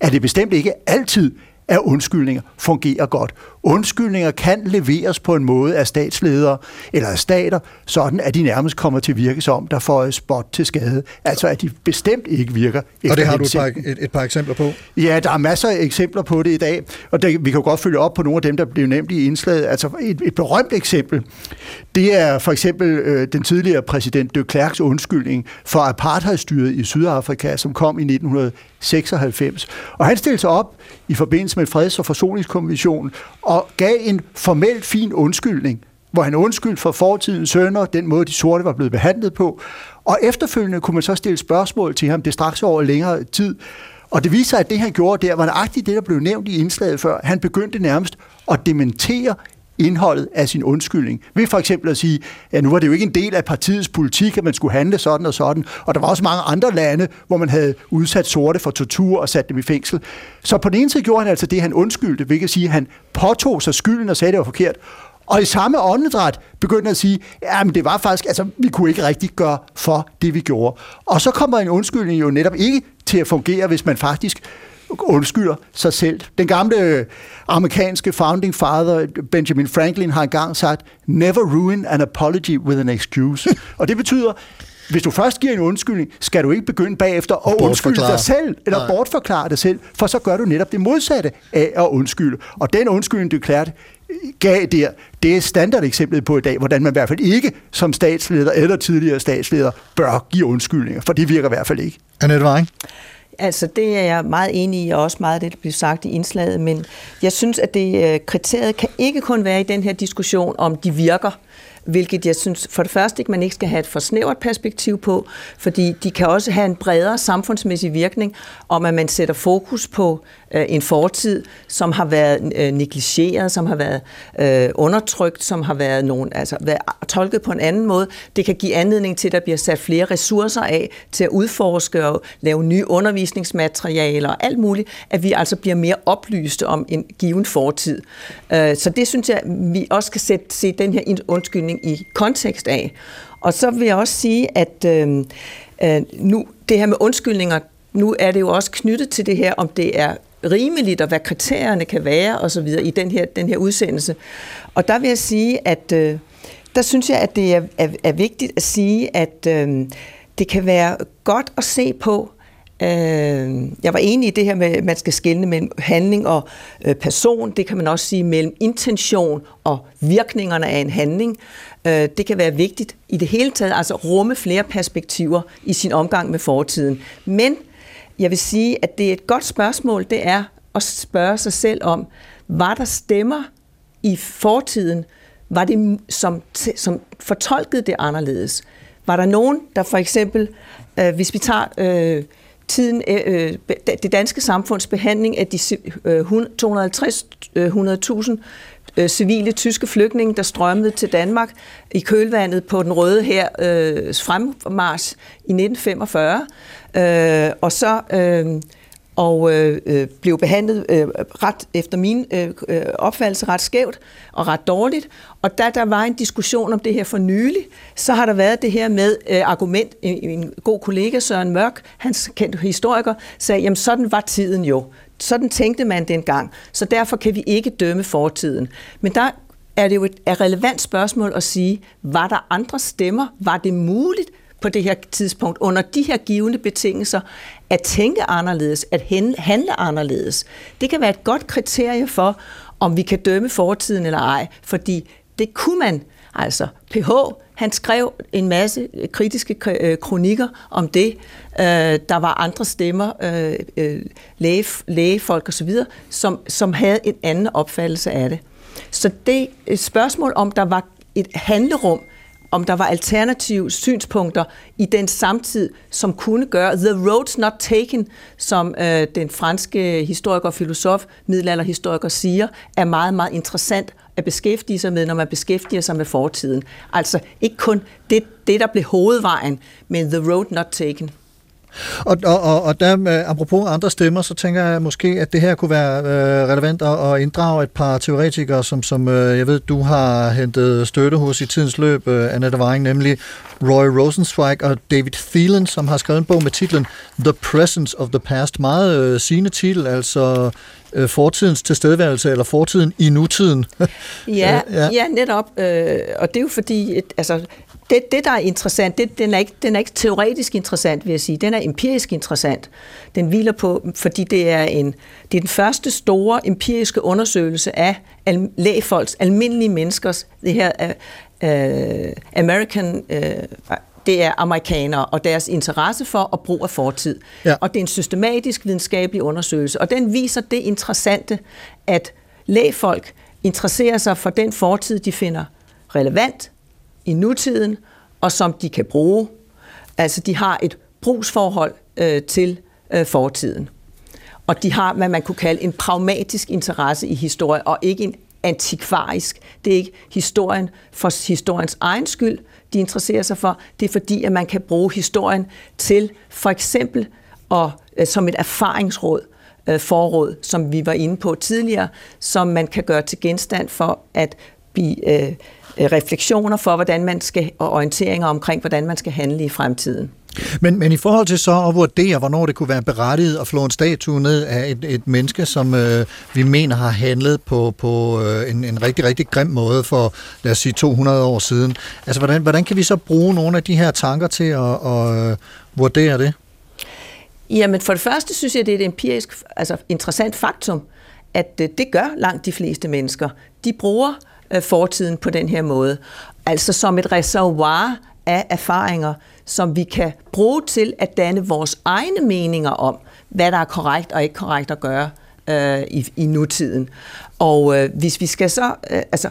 at det bestemt ikke altid at undskyldninger fungerer godt. Undskyldninger kan leveres på en måde af statsledere eller af stater, sådan at de nærmest kommer til at virke som, der får et spot til skade. Altså at de bestemt ikke virker. Og det har du et par, et, et par eksempler på? Ja, der er masser af eksempler på det i dag, og det, vi kan jo godt følge op på nogle af dem, der blev nævnt i indslaget. Altså et, et berømt eksempel, det er for eksempel øh, den tidligere præsident de Klerks undskyldning for apartheidstyret i Sydafrika, som kom i 1996. Og han stillede sig op i forbindelse med freds- og forsoningskommission og gav en formelt fin undskyldning, hvor han undskyldte for fortidens sønder, den måde de sorte var blevet behandlet på. Og efterfølgende kunne man så stille spørgsmål til ham, det straks over længere tid. Og det viser sig, at det han gjorde der var nøjagtigt det, der blev nævnt i indslaget før. Han begyndte nærmest at dementere indholdet af sin undskyldning. Ved for eksempel at sige, at nu var det jo ikke en del af partiets politik, at man skulle handle sådan og sådan, og der var også mange andre lande, hvor man havde udsat sorte for tortur og sat dem i fængsel. Så på den ene side gjorde han altså det, han undskyldte, hvilket sige, at han påtog sig skylden og sagde, at det var forkert. Og i samme åndedræt begyndte at sige, at det var faktisk, altså vi kunne ikke rigtig gøre for det, vi gjorde. Og så kommer en undskyldning jo netop ikke til at fungere, hvis man faktisk undskylder sig selv. Den gamle øh, amerikanske founding father, Benjamin Franklin, har engang sagt, never ruin an apology with an excuse. Og det betyder, hvis du først giver en undskyldning, skal du ikke begynde bagefter at undskylde dig selv, eller Nej. bortforklare dig selv, for så gør du netop det modsatte af at undskylde. Og den undskyldning, du klært, gav der, det er standardeksemplet på i dag, hvordan man i hvert fald ikke som statsleder eller tidligere statsleder bør give undskyldninger, for det virker i hvert fald ikke. Annette Weing? Altså, det er jeg meget enig i, og også meget af det, der blev sagt i indslaget, men jeg synes, at det øh, kriteriet kan ikke kun være i den her diskussion, om de virker, hvilket jeg synes for det første ikke, man ikke skal have et for snævert perspektiv på, fordi de kan også have en bredere samfundsmæssig virkning, om at man sætter fokus på øh, en fortid, som har været øh, negligeret, som har været øh, undertrykt, som har været, nogen, altså, været tolket på en anden måde. Det kan give anledning til, at der bliver sat flere ressourcer af til at udforske og lave nye undervisningsmaterialer og alt muligt, at vi altså bliver mere oplyste om en given fortid. Øh, så det synes jeg, vi også skal sætte, se den her undskyldning i kontekst af. Og så vil jeg også sige, at øh, øh, nu det her med undskyldninger, nu er det jo også knyttet til det her, om det er rimeligt, og hvad kriterierne kan være, og så videre i den her, den her udsendelse. Og der vil jeg sige, at øh, der synes jeg, at det er, er, er vigtigt at sige, at øh, det kan være godt at se på, øh, jeg var enig i det her med, at man skal skelne mellem handling og øh, person. Det kan man også sige mellem intention og virkningerne af en handling. Øh, det kan være vigtigt i det hele taget, altså rumme flere perspektiver i sin omgang med fortiden. Men jeg vil sige, at det er et godt spørgsmål, det er at spørge sig selv om, var der stemmer i fortiden, var det som, som fortolkede det anderledes? var der nogen, der for eksempel, øh, hvis vi tager øh, tiden, øh, øh det danske samfunds behandling af de øh, 250-100.000 øh, øh, civile tyske flygtninge, der strømmede til Danmark i kølvandet på den røde her øh, fremmarsch i 1945. Øh, og så øh, og øh, blev behandlet øh, ret efter min øh, øh, opfattelse ret skævt og ret dårligt. Og da der var en diskussion om det her for nylig, så har der været det her med øh, argument. En, god kollega, Søren Mørk, hans kendte historiker, sagde, jamen sådan var tiden jo. Sådan tænkte man dengang. Så derfor kan vi ikke dømme fortiden. Men der er det jo et relevant spørgsmål at sige, var der andre stemmer? Var det muligt på det her tidspunkt, under de her givende betingelser, at tænke anderledes, at handle anderledes. Det kan være et godt kriterie for, om vi kan dømme fortiden eller ej, fordi det kunne man. Altså, PH, han skrev en masse kritiske øh, kronikker om det. Øh, der var andre stemmer, øh, læge, lægefolk osv., som, som havde en anden opfattelse af det. Så det spørgsmål om, der var et handlerum, om der var alternative synspunkter i den samtid, som kunne gøre The Roads Not Taken, som øh, den franske historiker og filosof, middelalderhistoriker siger, er meget, meget interessant at beskæftige sig med, når man beskæftiger sig med fortiden. Altså ikke kun det, det der blev hovedvejen, men The Road Not Taken. Og, og, og, og der, med, apropos andre stemmer, så tænker jeg måske, at det her kunne være øh, relevant at, at inddrage et par teoretikere, som, som øh, jeg ved, du har hentet støtte hos i tidens løb, øh, Annette Waring, nemlig Roy Rosenzweig og David Thielen, som har skrevet en bog med titlen The Presence of the Past. Meget øh, sigende titel, altså øh, fortidens tilstedeværelse, eller fortiden i nutiden. ja, ja. ja, netop. Øh, og det er jo fordi, et, altså, det, det, der er interessant, det, den, er ikke, den er ikke teoretisk interessant, vil jeg sige. Den er empirisk interessant. Den hviler på, fordi det er, en, det er den første store empiriske undersøgelse af al, lægfolks, almindelige menneskers, det her uh, American, uh, det er amerikanere og deres interesse for og brug af fortid. Ja. Og det er en systematisk videnskabelig undersøgelse, og den viser det interessante, at lægfolk interesserer sig for den fortid, de finder relevant, i nutiden, og som de kan bruge. Altså, de har et brugsforhold øh, til øh, fortiden. Og de har, hvad man kunne kalde en pragmatisk interesse i historie, og ikke en antikvarisk. Det er ikke historien for historiens egen skyld, de interesserer sig for. Det er fordi, at man kan bruge historien til for eksempel og, øh, som et erfaringsråd, øh, forråd, som vi var inde på tidligere, som man kan gøre til genstand for at blive øh, refleksioner for, hvordan man skal, og orienteringer omkring, hvordan man skal handle i fremtiden. Men, men i forhold til så at vurdere, hvornår det kunne være berettiget at flå en statue ned af et, et menneske, som øh, vi mener har handlet på, på øh, en, en rigtig, rigtig grim måde for, lad os sige, 200 år siden. Altså, hvordan, hvordan kan vi så bruge nogle af de her tanker til at, at øh, vurdere det? Jamen, for det første synes jeg, det er et empirisk, altså interessant faktum, at øh, det gør langt de fleste mennesker. De bruger øh, Øh, fortiden på den her måde. Altså som et reservoir af erfaringer, som vi kan bruge til at danne vores egne meninger om, hvad der er korrekt og ikke korrekt at gøre øh, i, i nutiden. Og øh, hvis vi skal så øh, altså,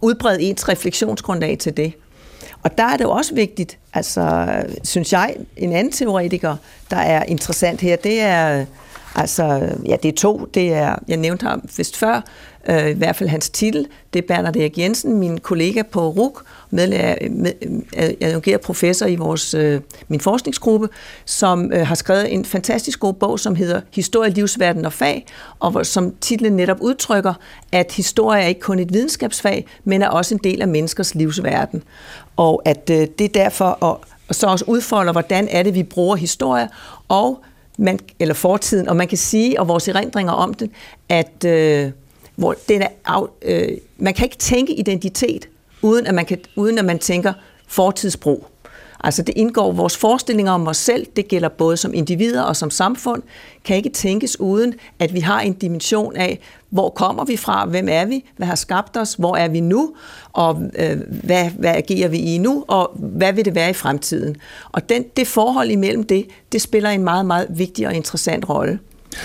udbrede ens refleksionsgrundlag til det, og der er det jo også vigtigt, altså øh, synes jeg, en anden teoretiker, der er interessant her, det er Altså, ja, det er to. Det er, jeg nævnte ham vist før, øh, i hvert fald hans titel, det er Bernard Erik Jensen, min kollega på RUK, øh, adjungeret professor i vores, øh, min forskningsgruppe, som øh, har skrevet en fantastisk god bog, som hedder Historie, livsverden og fag, og hvor, som titlen netop udtrykker, at historie er ikke kun et videnskabsfag, men er også en del af menneskers livsverden. Og at øh, det er derfor, og, og så også udfolder, hvordan er det, vi bruger historie, og man, eller fortiden, og man kan sige, og vores erindringer om den, at øh, hvor den er, øh, man kan ikke tænke identitet, uden at man, kan, uden at man tænker fortidsbrug. Altså det indgår vores forestillinger om os selv, det gælder både som individer og som samfund, kan ikke tænkes uden, at vi har en dimension af, hvor kommer vi fra, hvem er vi, hvad har skabt os, hvor er vi nu, og øh, hvad, hvad agerer vi i nu, og hvad vil det være i fremtiden. Og den, det forhold imellem det, det spiller en meget, meget vigtig og interessant rolle.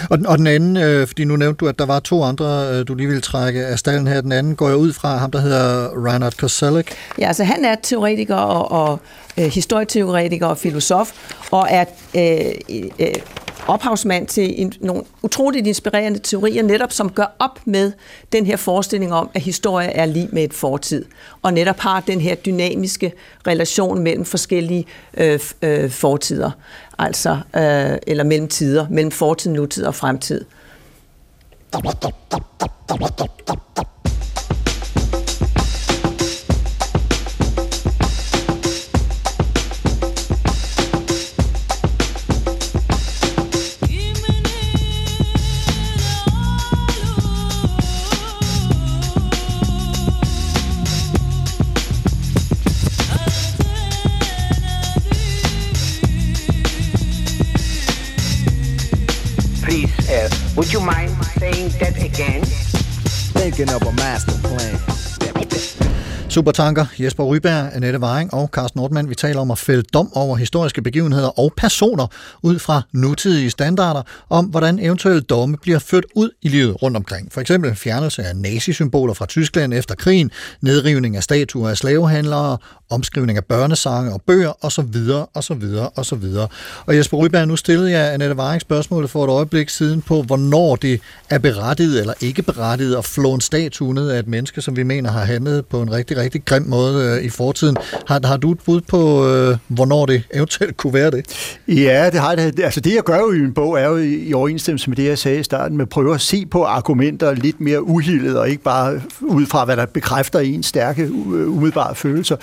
Og, den- og den anden, øh, fordi nu nævnte du, at der var to andre, øh, du lige ville trække af stallen her. Den anden går jeg ud fra ham, der hedder Reinhard Koselleck. Ja, altså han er teoretiker og, og øh, historieteoretiker og filosof, og er øh, øh, ophavsmand til en, nogle utroligt inspirerende teorier, netop som gør op med den her forestilling om, at historie er lige med et fortid, og netop har den her dynamiske relation mellem forskellige øh, øh, fortider, altså, øh, eller mellem tider, mellem fortid, nutid og fremtid. That again? Thinking of a master plan. Supertanker, Jesper Ryberg, Annette Waring og Carsten Nordmann. Vi taler om at fælde dom over historiske begivenheder og personer ud fra nutidige standarder om, hvordan eventuelle domme bliver ført ud i livet rundt omkring. For eksempel fjernelse af nazisymboler fra Tyskland efter krigen, nedrivning af statuer af slavehandlere, omskrivning af børnesange og bøger osv. osv. osv. Og Jesper Ryberg, nu stillede jeg Annette Varing spørgsmålet for et øjeblik siden på, hvornår det er berettiget eller ikke berettiget at flå en statue ned af et menneske, som vi mener har handlet på en rigtig, rigtig grim måde øh, i fortiden. Har, har du et bud på, øh, hvornår det eventuelt kunne være det? Ja, det har det. Altså det, jeg gør jo i min bog, er jo i overensstemmelse med det, jeg sagde i starten, med at prøve at se på argumenter lidt mere uhildet, og ikke bare ud fra, hvad der bekræfter ens stærke, øh, umiddelbare følelser.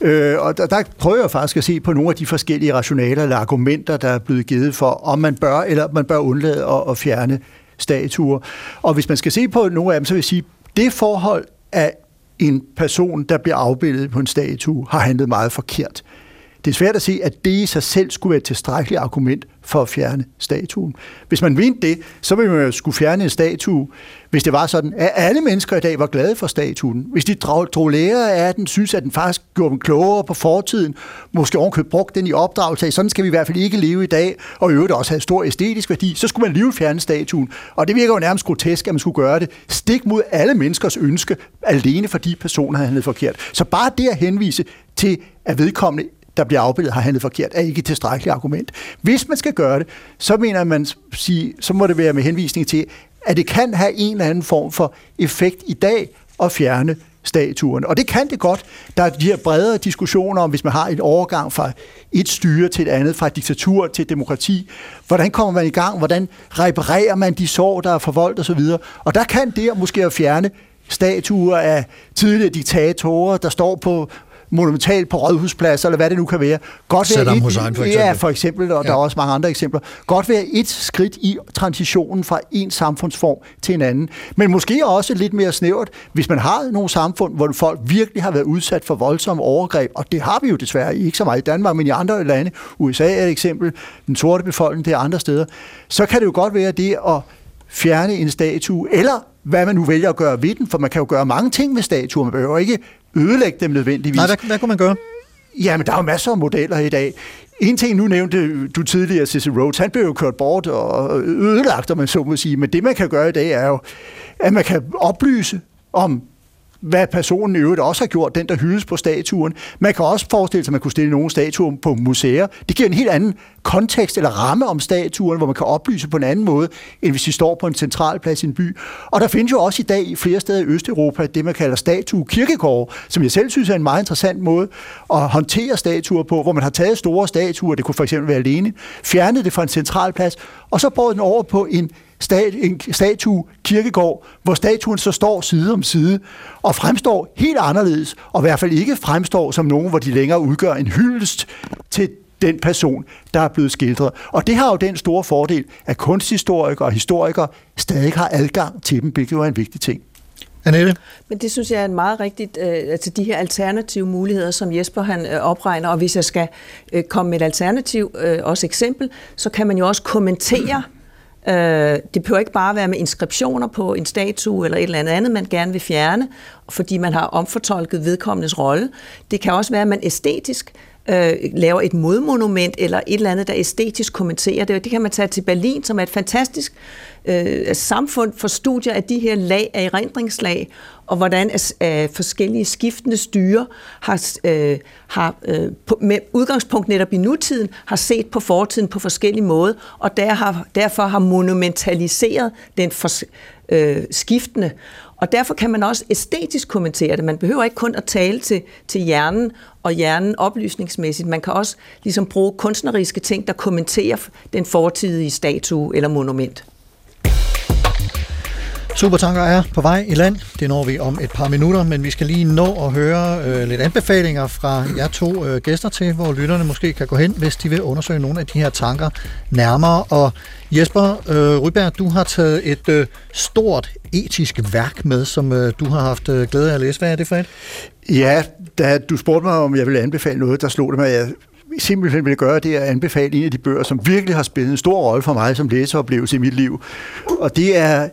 Øh, og der, der prøver jeg faktisk at se på nogle af de forskellige rationaler eller argumenter, der er blevet givet for, om man bør eller man bør undlade at, at fjerne statuer. Og hvis man skal se på nogle af dem, så vil jeg sige, det forhold, at en person, der bliver afbildet på en statue, har handlet meget forkert. Det er svært at se, at det i sig selv skulle være et tilstrækkeligt argument for at fjerne statuen. Hvis man mente det, så ville man jo skulle fjerne en statue, hvis det var sådan, at alle mennesker i dag var glade for statuen. Hvis de drog, drog lære af den, synes, at den faktisk gjorde dem klogere på fortiden, måske ovenkøbt brugt den i opdragelse af, sådan skal vi i hvert fald ikke leve i dag, og i øvrigt også have stor æstetisk værdi, så skulle man alligevel fjerne statuen. Og det virker jo nærmest grotesk, at man skulle gøre det stik mod alle menneskers ønske, alene fordi personen havde handlet forkert. Så bare det at henvise til, at vedkommende der bliver afbildet, har handlet forkert, er ikke et tilstrækkeligt argument. Hvis man skal gøre det, så mener man, sige, så må det være med henvisning til, at det kan have en eller anden form for effekt i dag at fjerne statuerne. Og det kan det godt. Der er de her bredere diskussioner om, hvis man har et overgang fra et styre til et andet, fra et diktatur til et demokrati. Hvordan kommer man i gang? Hvordan reparerer man de sår, der er forvoldt osv.? Og der kan det måske at fjerne statuer af tidligere diktatorer, der står på monumentalt på rådhuspladser, eller hvad det nu kan være. Godt Saddam et- Hussein, for Ja, eksempel. for eksempel, og ja. der er også mange andre eksempler. Godt være et skridt i transitionen fra en samfundsform til en anden. Men måske også lidt mere snævert, hvis man har nogle samfund, hvor folk virkelig har været udsat for voldsomme overgreb, og det har vi jo desværre ikke så meget i Danmark, men i andre lande, USA er et eksempel, den sorte befolkning, det er andre steder, så kan det jo godt være det at fjerne en statue, eller hvad man nu vælger at gøre ved den, for man kan jo gøre mange ting med statuer, man behøver ikke ødelægge dem nødvendigvis. Nej, hvad, hvad kunne man gøre? Jamen, der er jo masser af modeller i dag. En ting, nu nævnte du tidligere, Cecil Rhodes, han blev jo kørt bort og ødelagt, om man så må sige. Men det, man kan gøre i dag, er jo, at man kan oplyse om hvad personen i øvrigt også har gjort, den der hyldes på statuen. Man kan også forestille sig, at man kunne stille nogle statuer på museer. Det giver en helt anden kontekst eller ramme om statuen, hvor man kan oplyse på en anden måde, end hvis de står på en central plads i en by. Og der findes jo også i dag i flere steder i Østeuropa det, man kalder statuekirkegård, som jeg selv synes er en meget interessant måde at håndtere statuer på, hvor man har taget store statuer, det kunne for eksempel være alene, fjernet det fra en central plads, og så båret den over på en stat, en statue kirkegård, hvor statuen så står side om side og fremstår helt anderledes, og i hvert fald ikke fremstår som nogen, hvor de længere udgør en hyldest til den person, der er blevet skildret. Og det har jo den store fordel, at kunsthistorikere og historikere stadig har adgang til dem, hvilket jo er en vigtig ting. Annette? Men det synes jeg er en meget rigtigt, øh, altså de her alternative muligheder, som Jesper han øh, opregner, og hvis jeg skal øh, komme med et alternativ, øh, også eksempel, så kan man jo også kommentere Øh, det behøver ikke bare være med inskriptioner på en statue eller et eller andet andet, man gerne vil fjerne, fordi man har omfortolket vedkommendes rolle. Det kan også være, at man æstetisk øh, laver et modmonument eller et eller andet, der æstetisk kommenterer det. Det kan man tage til Berlin, som er et fantastisk øh, samfund for studier af de her lag af erindringslag, og hvordan øh, forskellige skiftende styre har, øh, har øh, på, med udgangspunkt netop i nutiden, har set på fortiden på forskellige måder, og der har, derfor har monumentaliseret den for, øh, skiftende. Og derfor kan man også æstetisk kommentere det. Man behøver ikke kun at tale til, til hjernen og hjernen oplysningsmæssigt. Man kan også ligesom bruge kunstneriske ting, der kommenterer den fortidige statue eller monument. Supertanker er på vej i land. Det når vi om et par minutter, men vi skal lige nå at høre øh, lidt anbefalinger fra jer to øh, gæster til, hvor lytterne måske kan gå hen, hvis de vil undersøge nogle af de her tanker nærmere. Og Jesper øh, Ryberg, du har taget et øh, stort etisk værk med, som øh, du har haft øh, glæde af at læse. Hvad er det for et? Ja, da du spurgte mig, om jeg ville anbefale noget, der slog det mig, at jeg simpelthen vil gøre, det er at anbefale en af de bøger, som virkelig har spillet en stor rolle for mig som læseoplevelse i mit liv. Og det er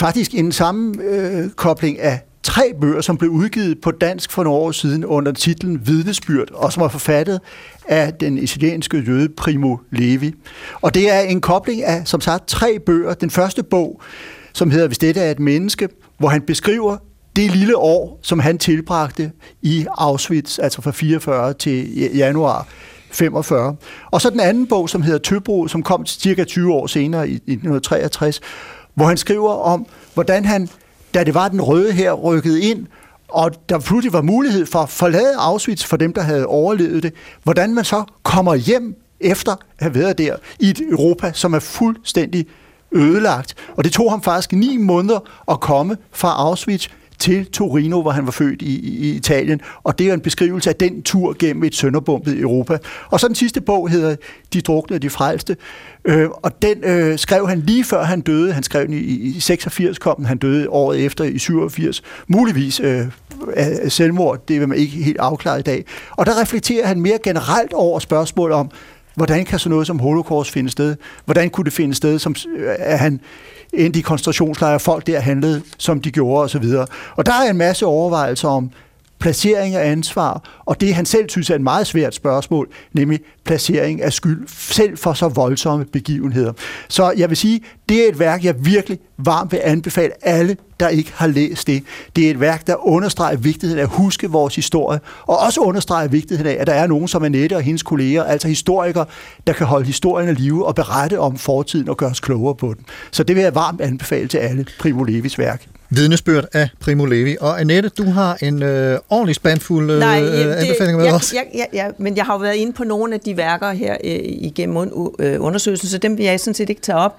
faktisk en sammenkobling øh, af tre bøger, som blev udgivet på dansk for nogle år siden under titlen Vidnesbyrd, og som er forfattet af den italienske jøde Primo Levi. Og det er en kobling af, som sagt, tre bøger. Den første bog, som hedder Hvis dette er et menneske, hvor han beskriver det lille år, som han tilbragte i Auschwitz, altså fra 44 til januar 45. Og så den anden bog, som hedder Tøbro, som kom cirka 20 år senere i 1963, hvor han skriver om, hvordan han, da det var den røde her, rykkede ind, og der pludselig var mulighed for at forlade Auschwitz for dem, der havde overlevet det, hvordan man så kommer hjem efter at have været der i et Europa, som er fuldstændig ødelagt. Og det tog ham faktisk ni måneder at komme fra Auschwitz til Torino, hvor han var født i, i Italien. Og det er en beskrivelse af den tur gennem et sønderbumpet Europa. Og så den sidste bog hedder De druknede de frelste. Øh, og den øh, skrev han lige før han døde. Han skrev den i, i 86, kom den. Han døde året efter i 87. Muligvis øh, af selvmord. Det vil man ikke helt afklare i dag. Og der reflekterer han mere generelt over spørgsmål om, hvordan kan sådan noget som holocaust finde sted? Hvordan kunne det finde sted, som øh, at han endte i koncentrationslejre, folk der handlede, som de gjorde osv. Og, og der er en masse overvejelser om placering af ansvar, og det han selv synes er et meget svært spørgsmål, nemlig placering af skyld, selv for så voldsomme begivenheder. Så jeg vil sige, det er et værk, jeg virkelig varmt vil anbefale alle, der ikke har læst det. Det er et værk, der understreger vigtigheden af at huske vores historie, og også understreger vigtigheden af, at der er nogen som Annette og hendes kolleger, altså historikere, der kan holde historien af live og berette om fortiden og gøre os klogere på den. Så det vil jeg varmt anbefale til alle Primo Levis værk. Vidnesbyrd af Primo Levi. Og Annette, du har en øh, ordentlig spandfuld øh, Nej, anbefaling med ja, os. Ja, ja, ja, men jeg har jo været inde på nogle af de værker her øh, igennem øh, undersøgelsen, så dem vil jeg sådan set ikke tage op.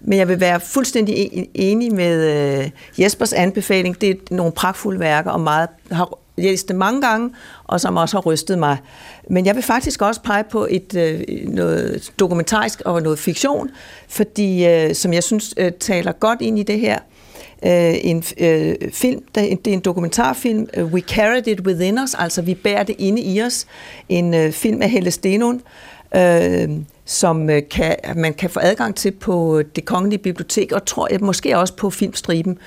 Men jeg vil være fuldstændig e-, enig med øh, Jespers anbefaling. Det er nogle pragtfulde værker, og meget har læst det mange gange, og som også har rystet mig. Men jeg vil faktisk også pege på et øh, noget dokumentarisk og noget fiktion, fordi øh, som jeg synes taler godt ind i det her. En film, det er en dokumentarfilm, We Carried It Within Us, altså vi bærer det inde i os. En film af Helle Stenon, som øh, kan, man kan få adgang til på det kongelige bibliotek, og tror jeg måske også på Filmstriben.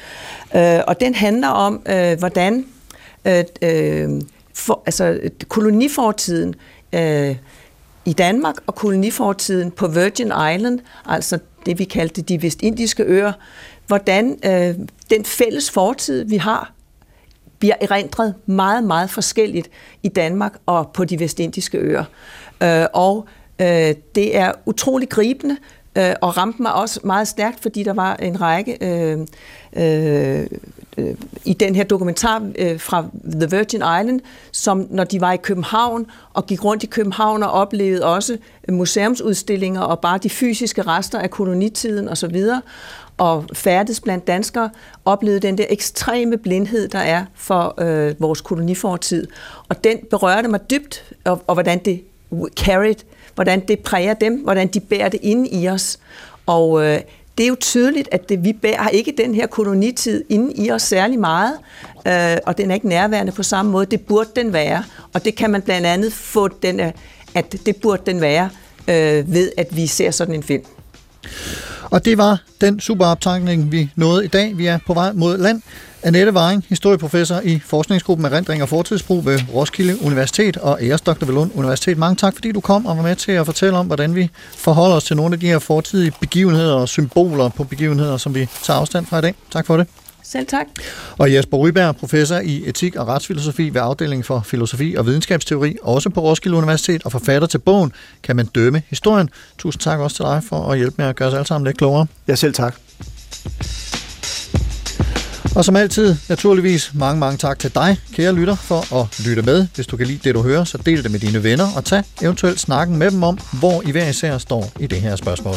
Øh, og den handler om, øh, hvordan øh, øh, for, altså, kolonifortiden øh, i Danmark og kolonifortiden på Virgin Island, altså det vi kaldte de vestindiske øer, hvordan øh, den fælles fortid, vi har, bliver erindret meget, meget forskelligt i Danmark og på de vestindiske øer. Øh, og øh, det er utrolig gribende, øh, og ramte mig også meget stærkt, fordi der var en række øh, øh, øh, i den her dokumentar øh, fra The Virgin Island, som når de var i København og gik rundt i København og oplevede også museumsudstillinger og bare de fysiske rester af kolonitiden osv., og færdes blandt danskere, oplevede den der ekstreme blindhed, der er for øh, vores kolonifortid. Og den berørte mig dybt, og, og hvordan det carried, hvordan det præger dem, hvordan de bærer det inde i os. Og øh, det er jo tydeligt, at det, vi bærer, har ikke den her kolonitid inde i os særlig meget, øh, og den er ikke nærværende på samme måde. Det burde den være, og det kan man blandt andet få den, at det burde den være øh, ved, at vi ser sådan en film. Og det var den superoptankning, vi nåede i dag. Vi er på vej mod land. Annette Varing, historieprofessor i forskningsgruppen Erindring og Fortidsbrug ved Roskilde Universitet og æresdoktor ved Lund Universitet. Mange tak, fordi du kom og var med til at fortælle om, hvordan vi forholder os til nogle af de her fortidige begivenheder og symboler på begivenheder, som vi tager afstand fra i dag. Tak for det. Selv tak. Og Jesper Ryberg, professor i etik og retsfilosofi ved afdelingen for filosofi og videnskabsteori, også på Roskilde Universitet, og forfatter til bogen Kan man dømme historien. Tusind tak også til dig for at hjælpe med at gøre os alle sammen lidt klogere. Ja, selv tak. Og som altid, naturligvis mange, mange tak til dig, kære lytter, for at lytte med. Hvis du kan lide det, du hører, så del det med dine venner og tag eventuelt snakken med dem om, hvor I hver især står i det her spørgsmål.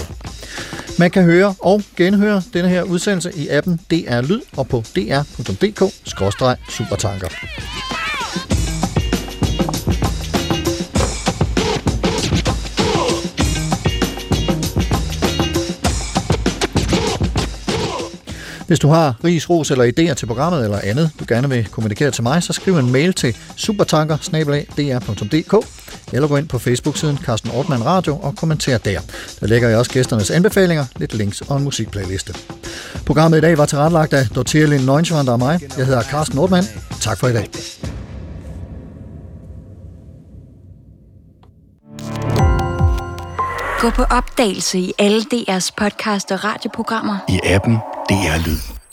Man kan høre og genhøre denne her udsendelse i appen DR Lyd og på dr.dk-supertanker. Hvis du har ris, ros eller idéer til programmet eller andet, du gerne vil kommunikere til mig, så skriv en mail til supertanker eller gå ind på Facebook-siden Carsten Ortmann Radio og kommenter der. Der lægger jeg også gæsternes anbefalinger, lidt links og en musikplayliste. Programmet i dag var tilrettelagt af Dorthea Lind Neunschwander og mig. Jeg hedder Carsten Ortmann. Tak for i dag. Gå på opdagelse i alle DR's podcast og radioprogrammer. I appen DR Lyd.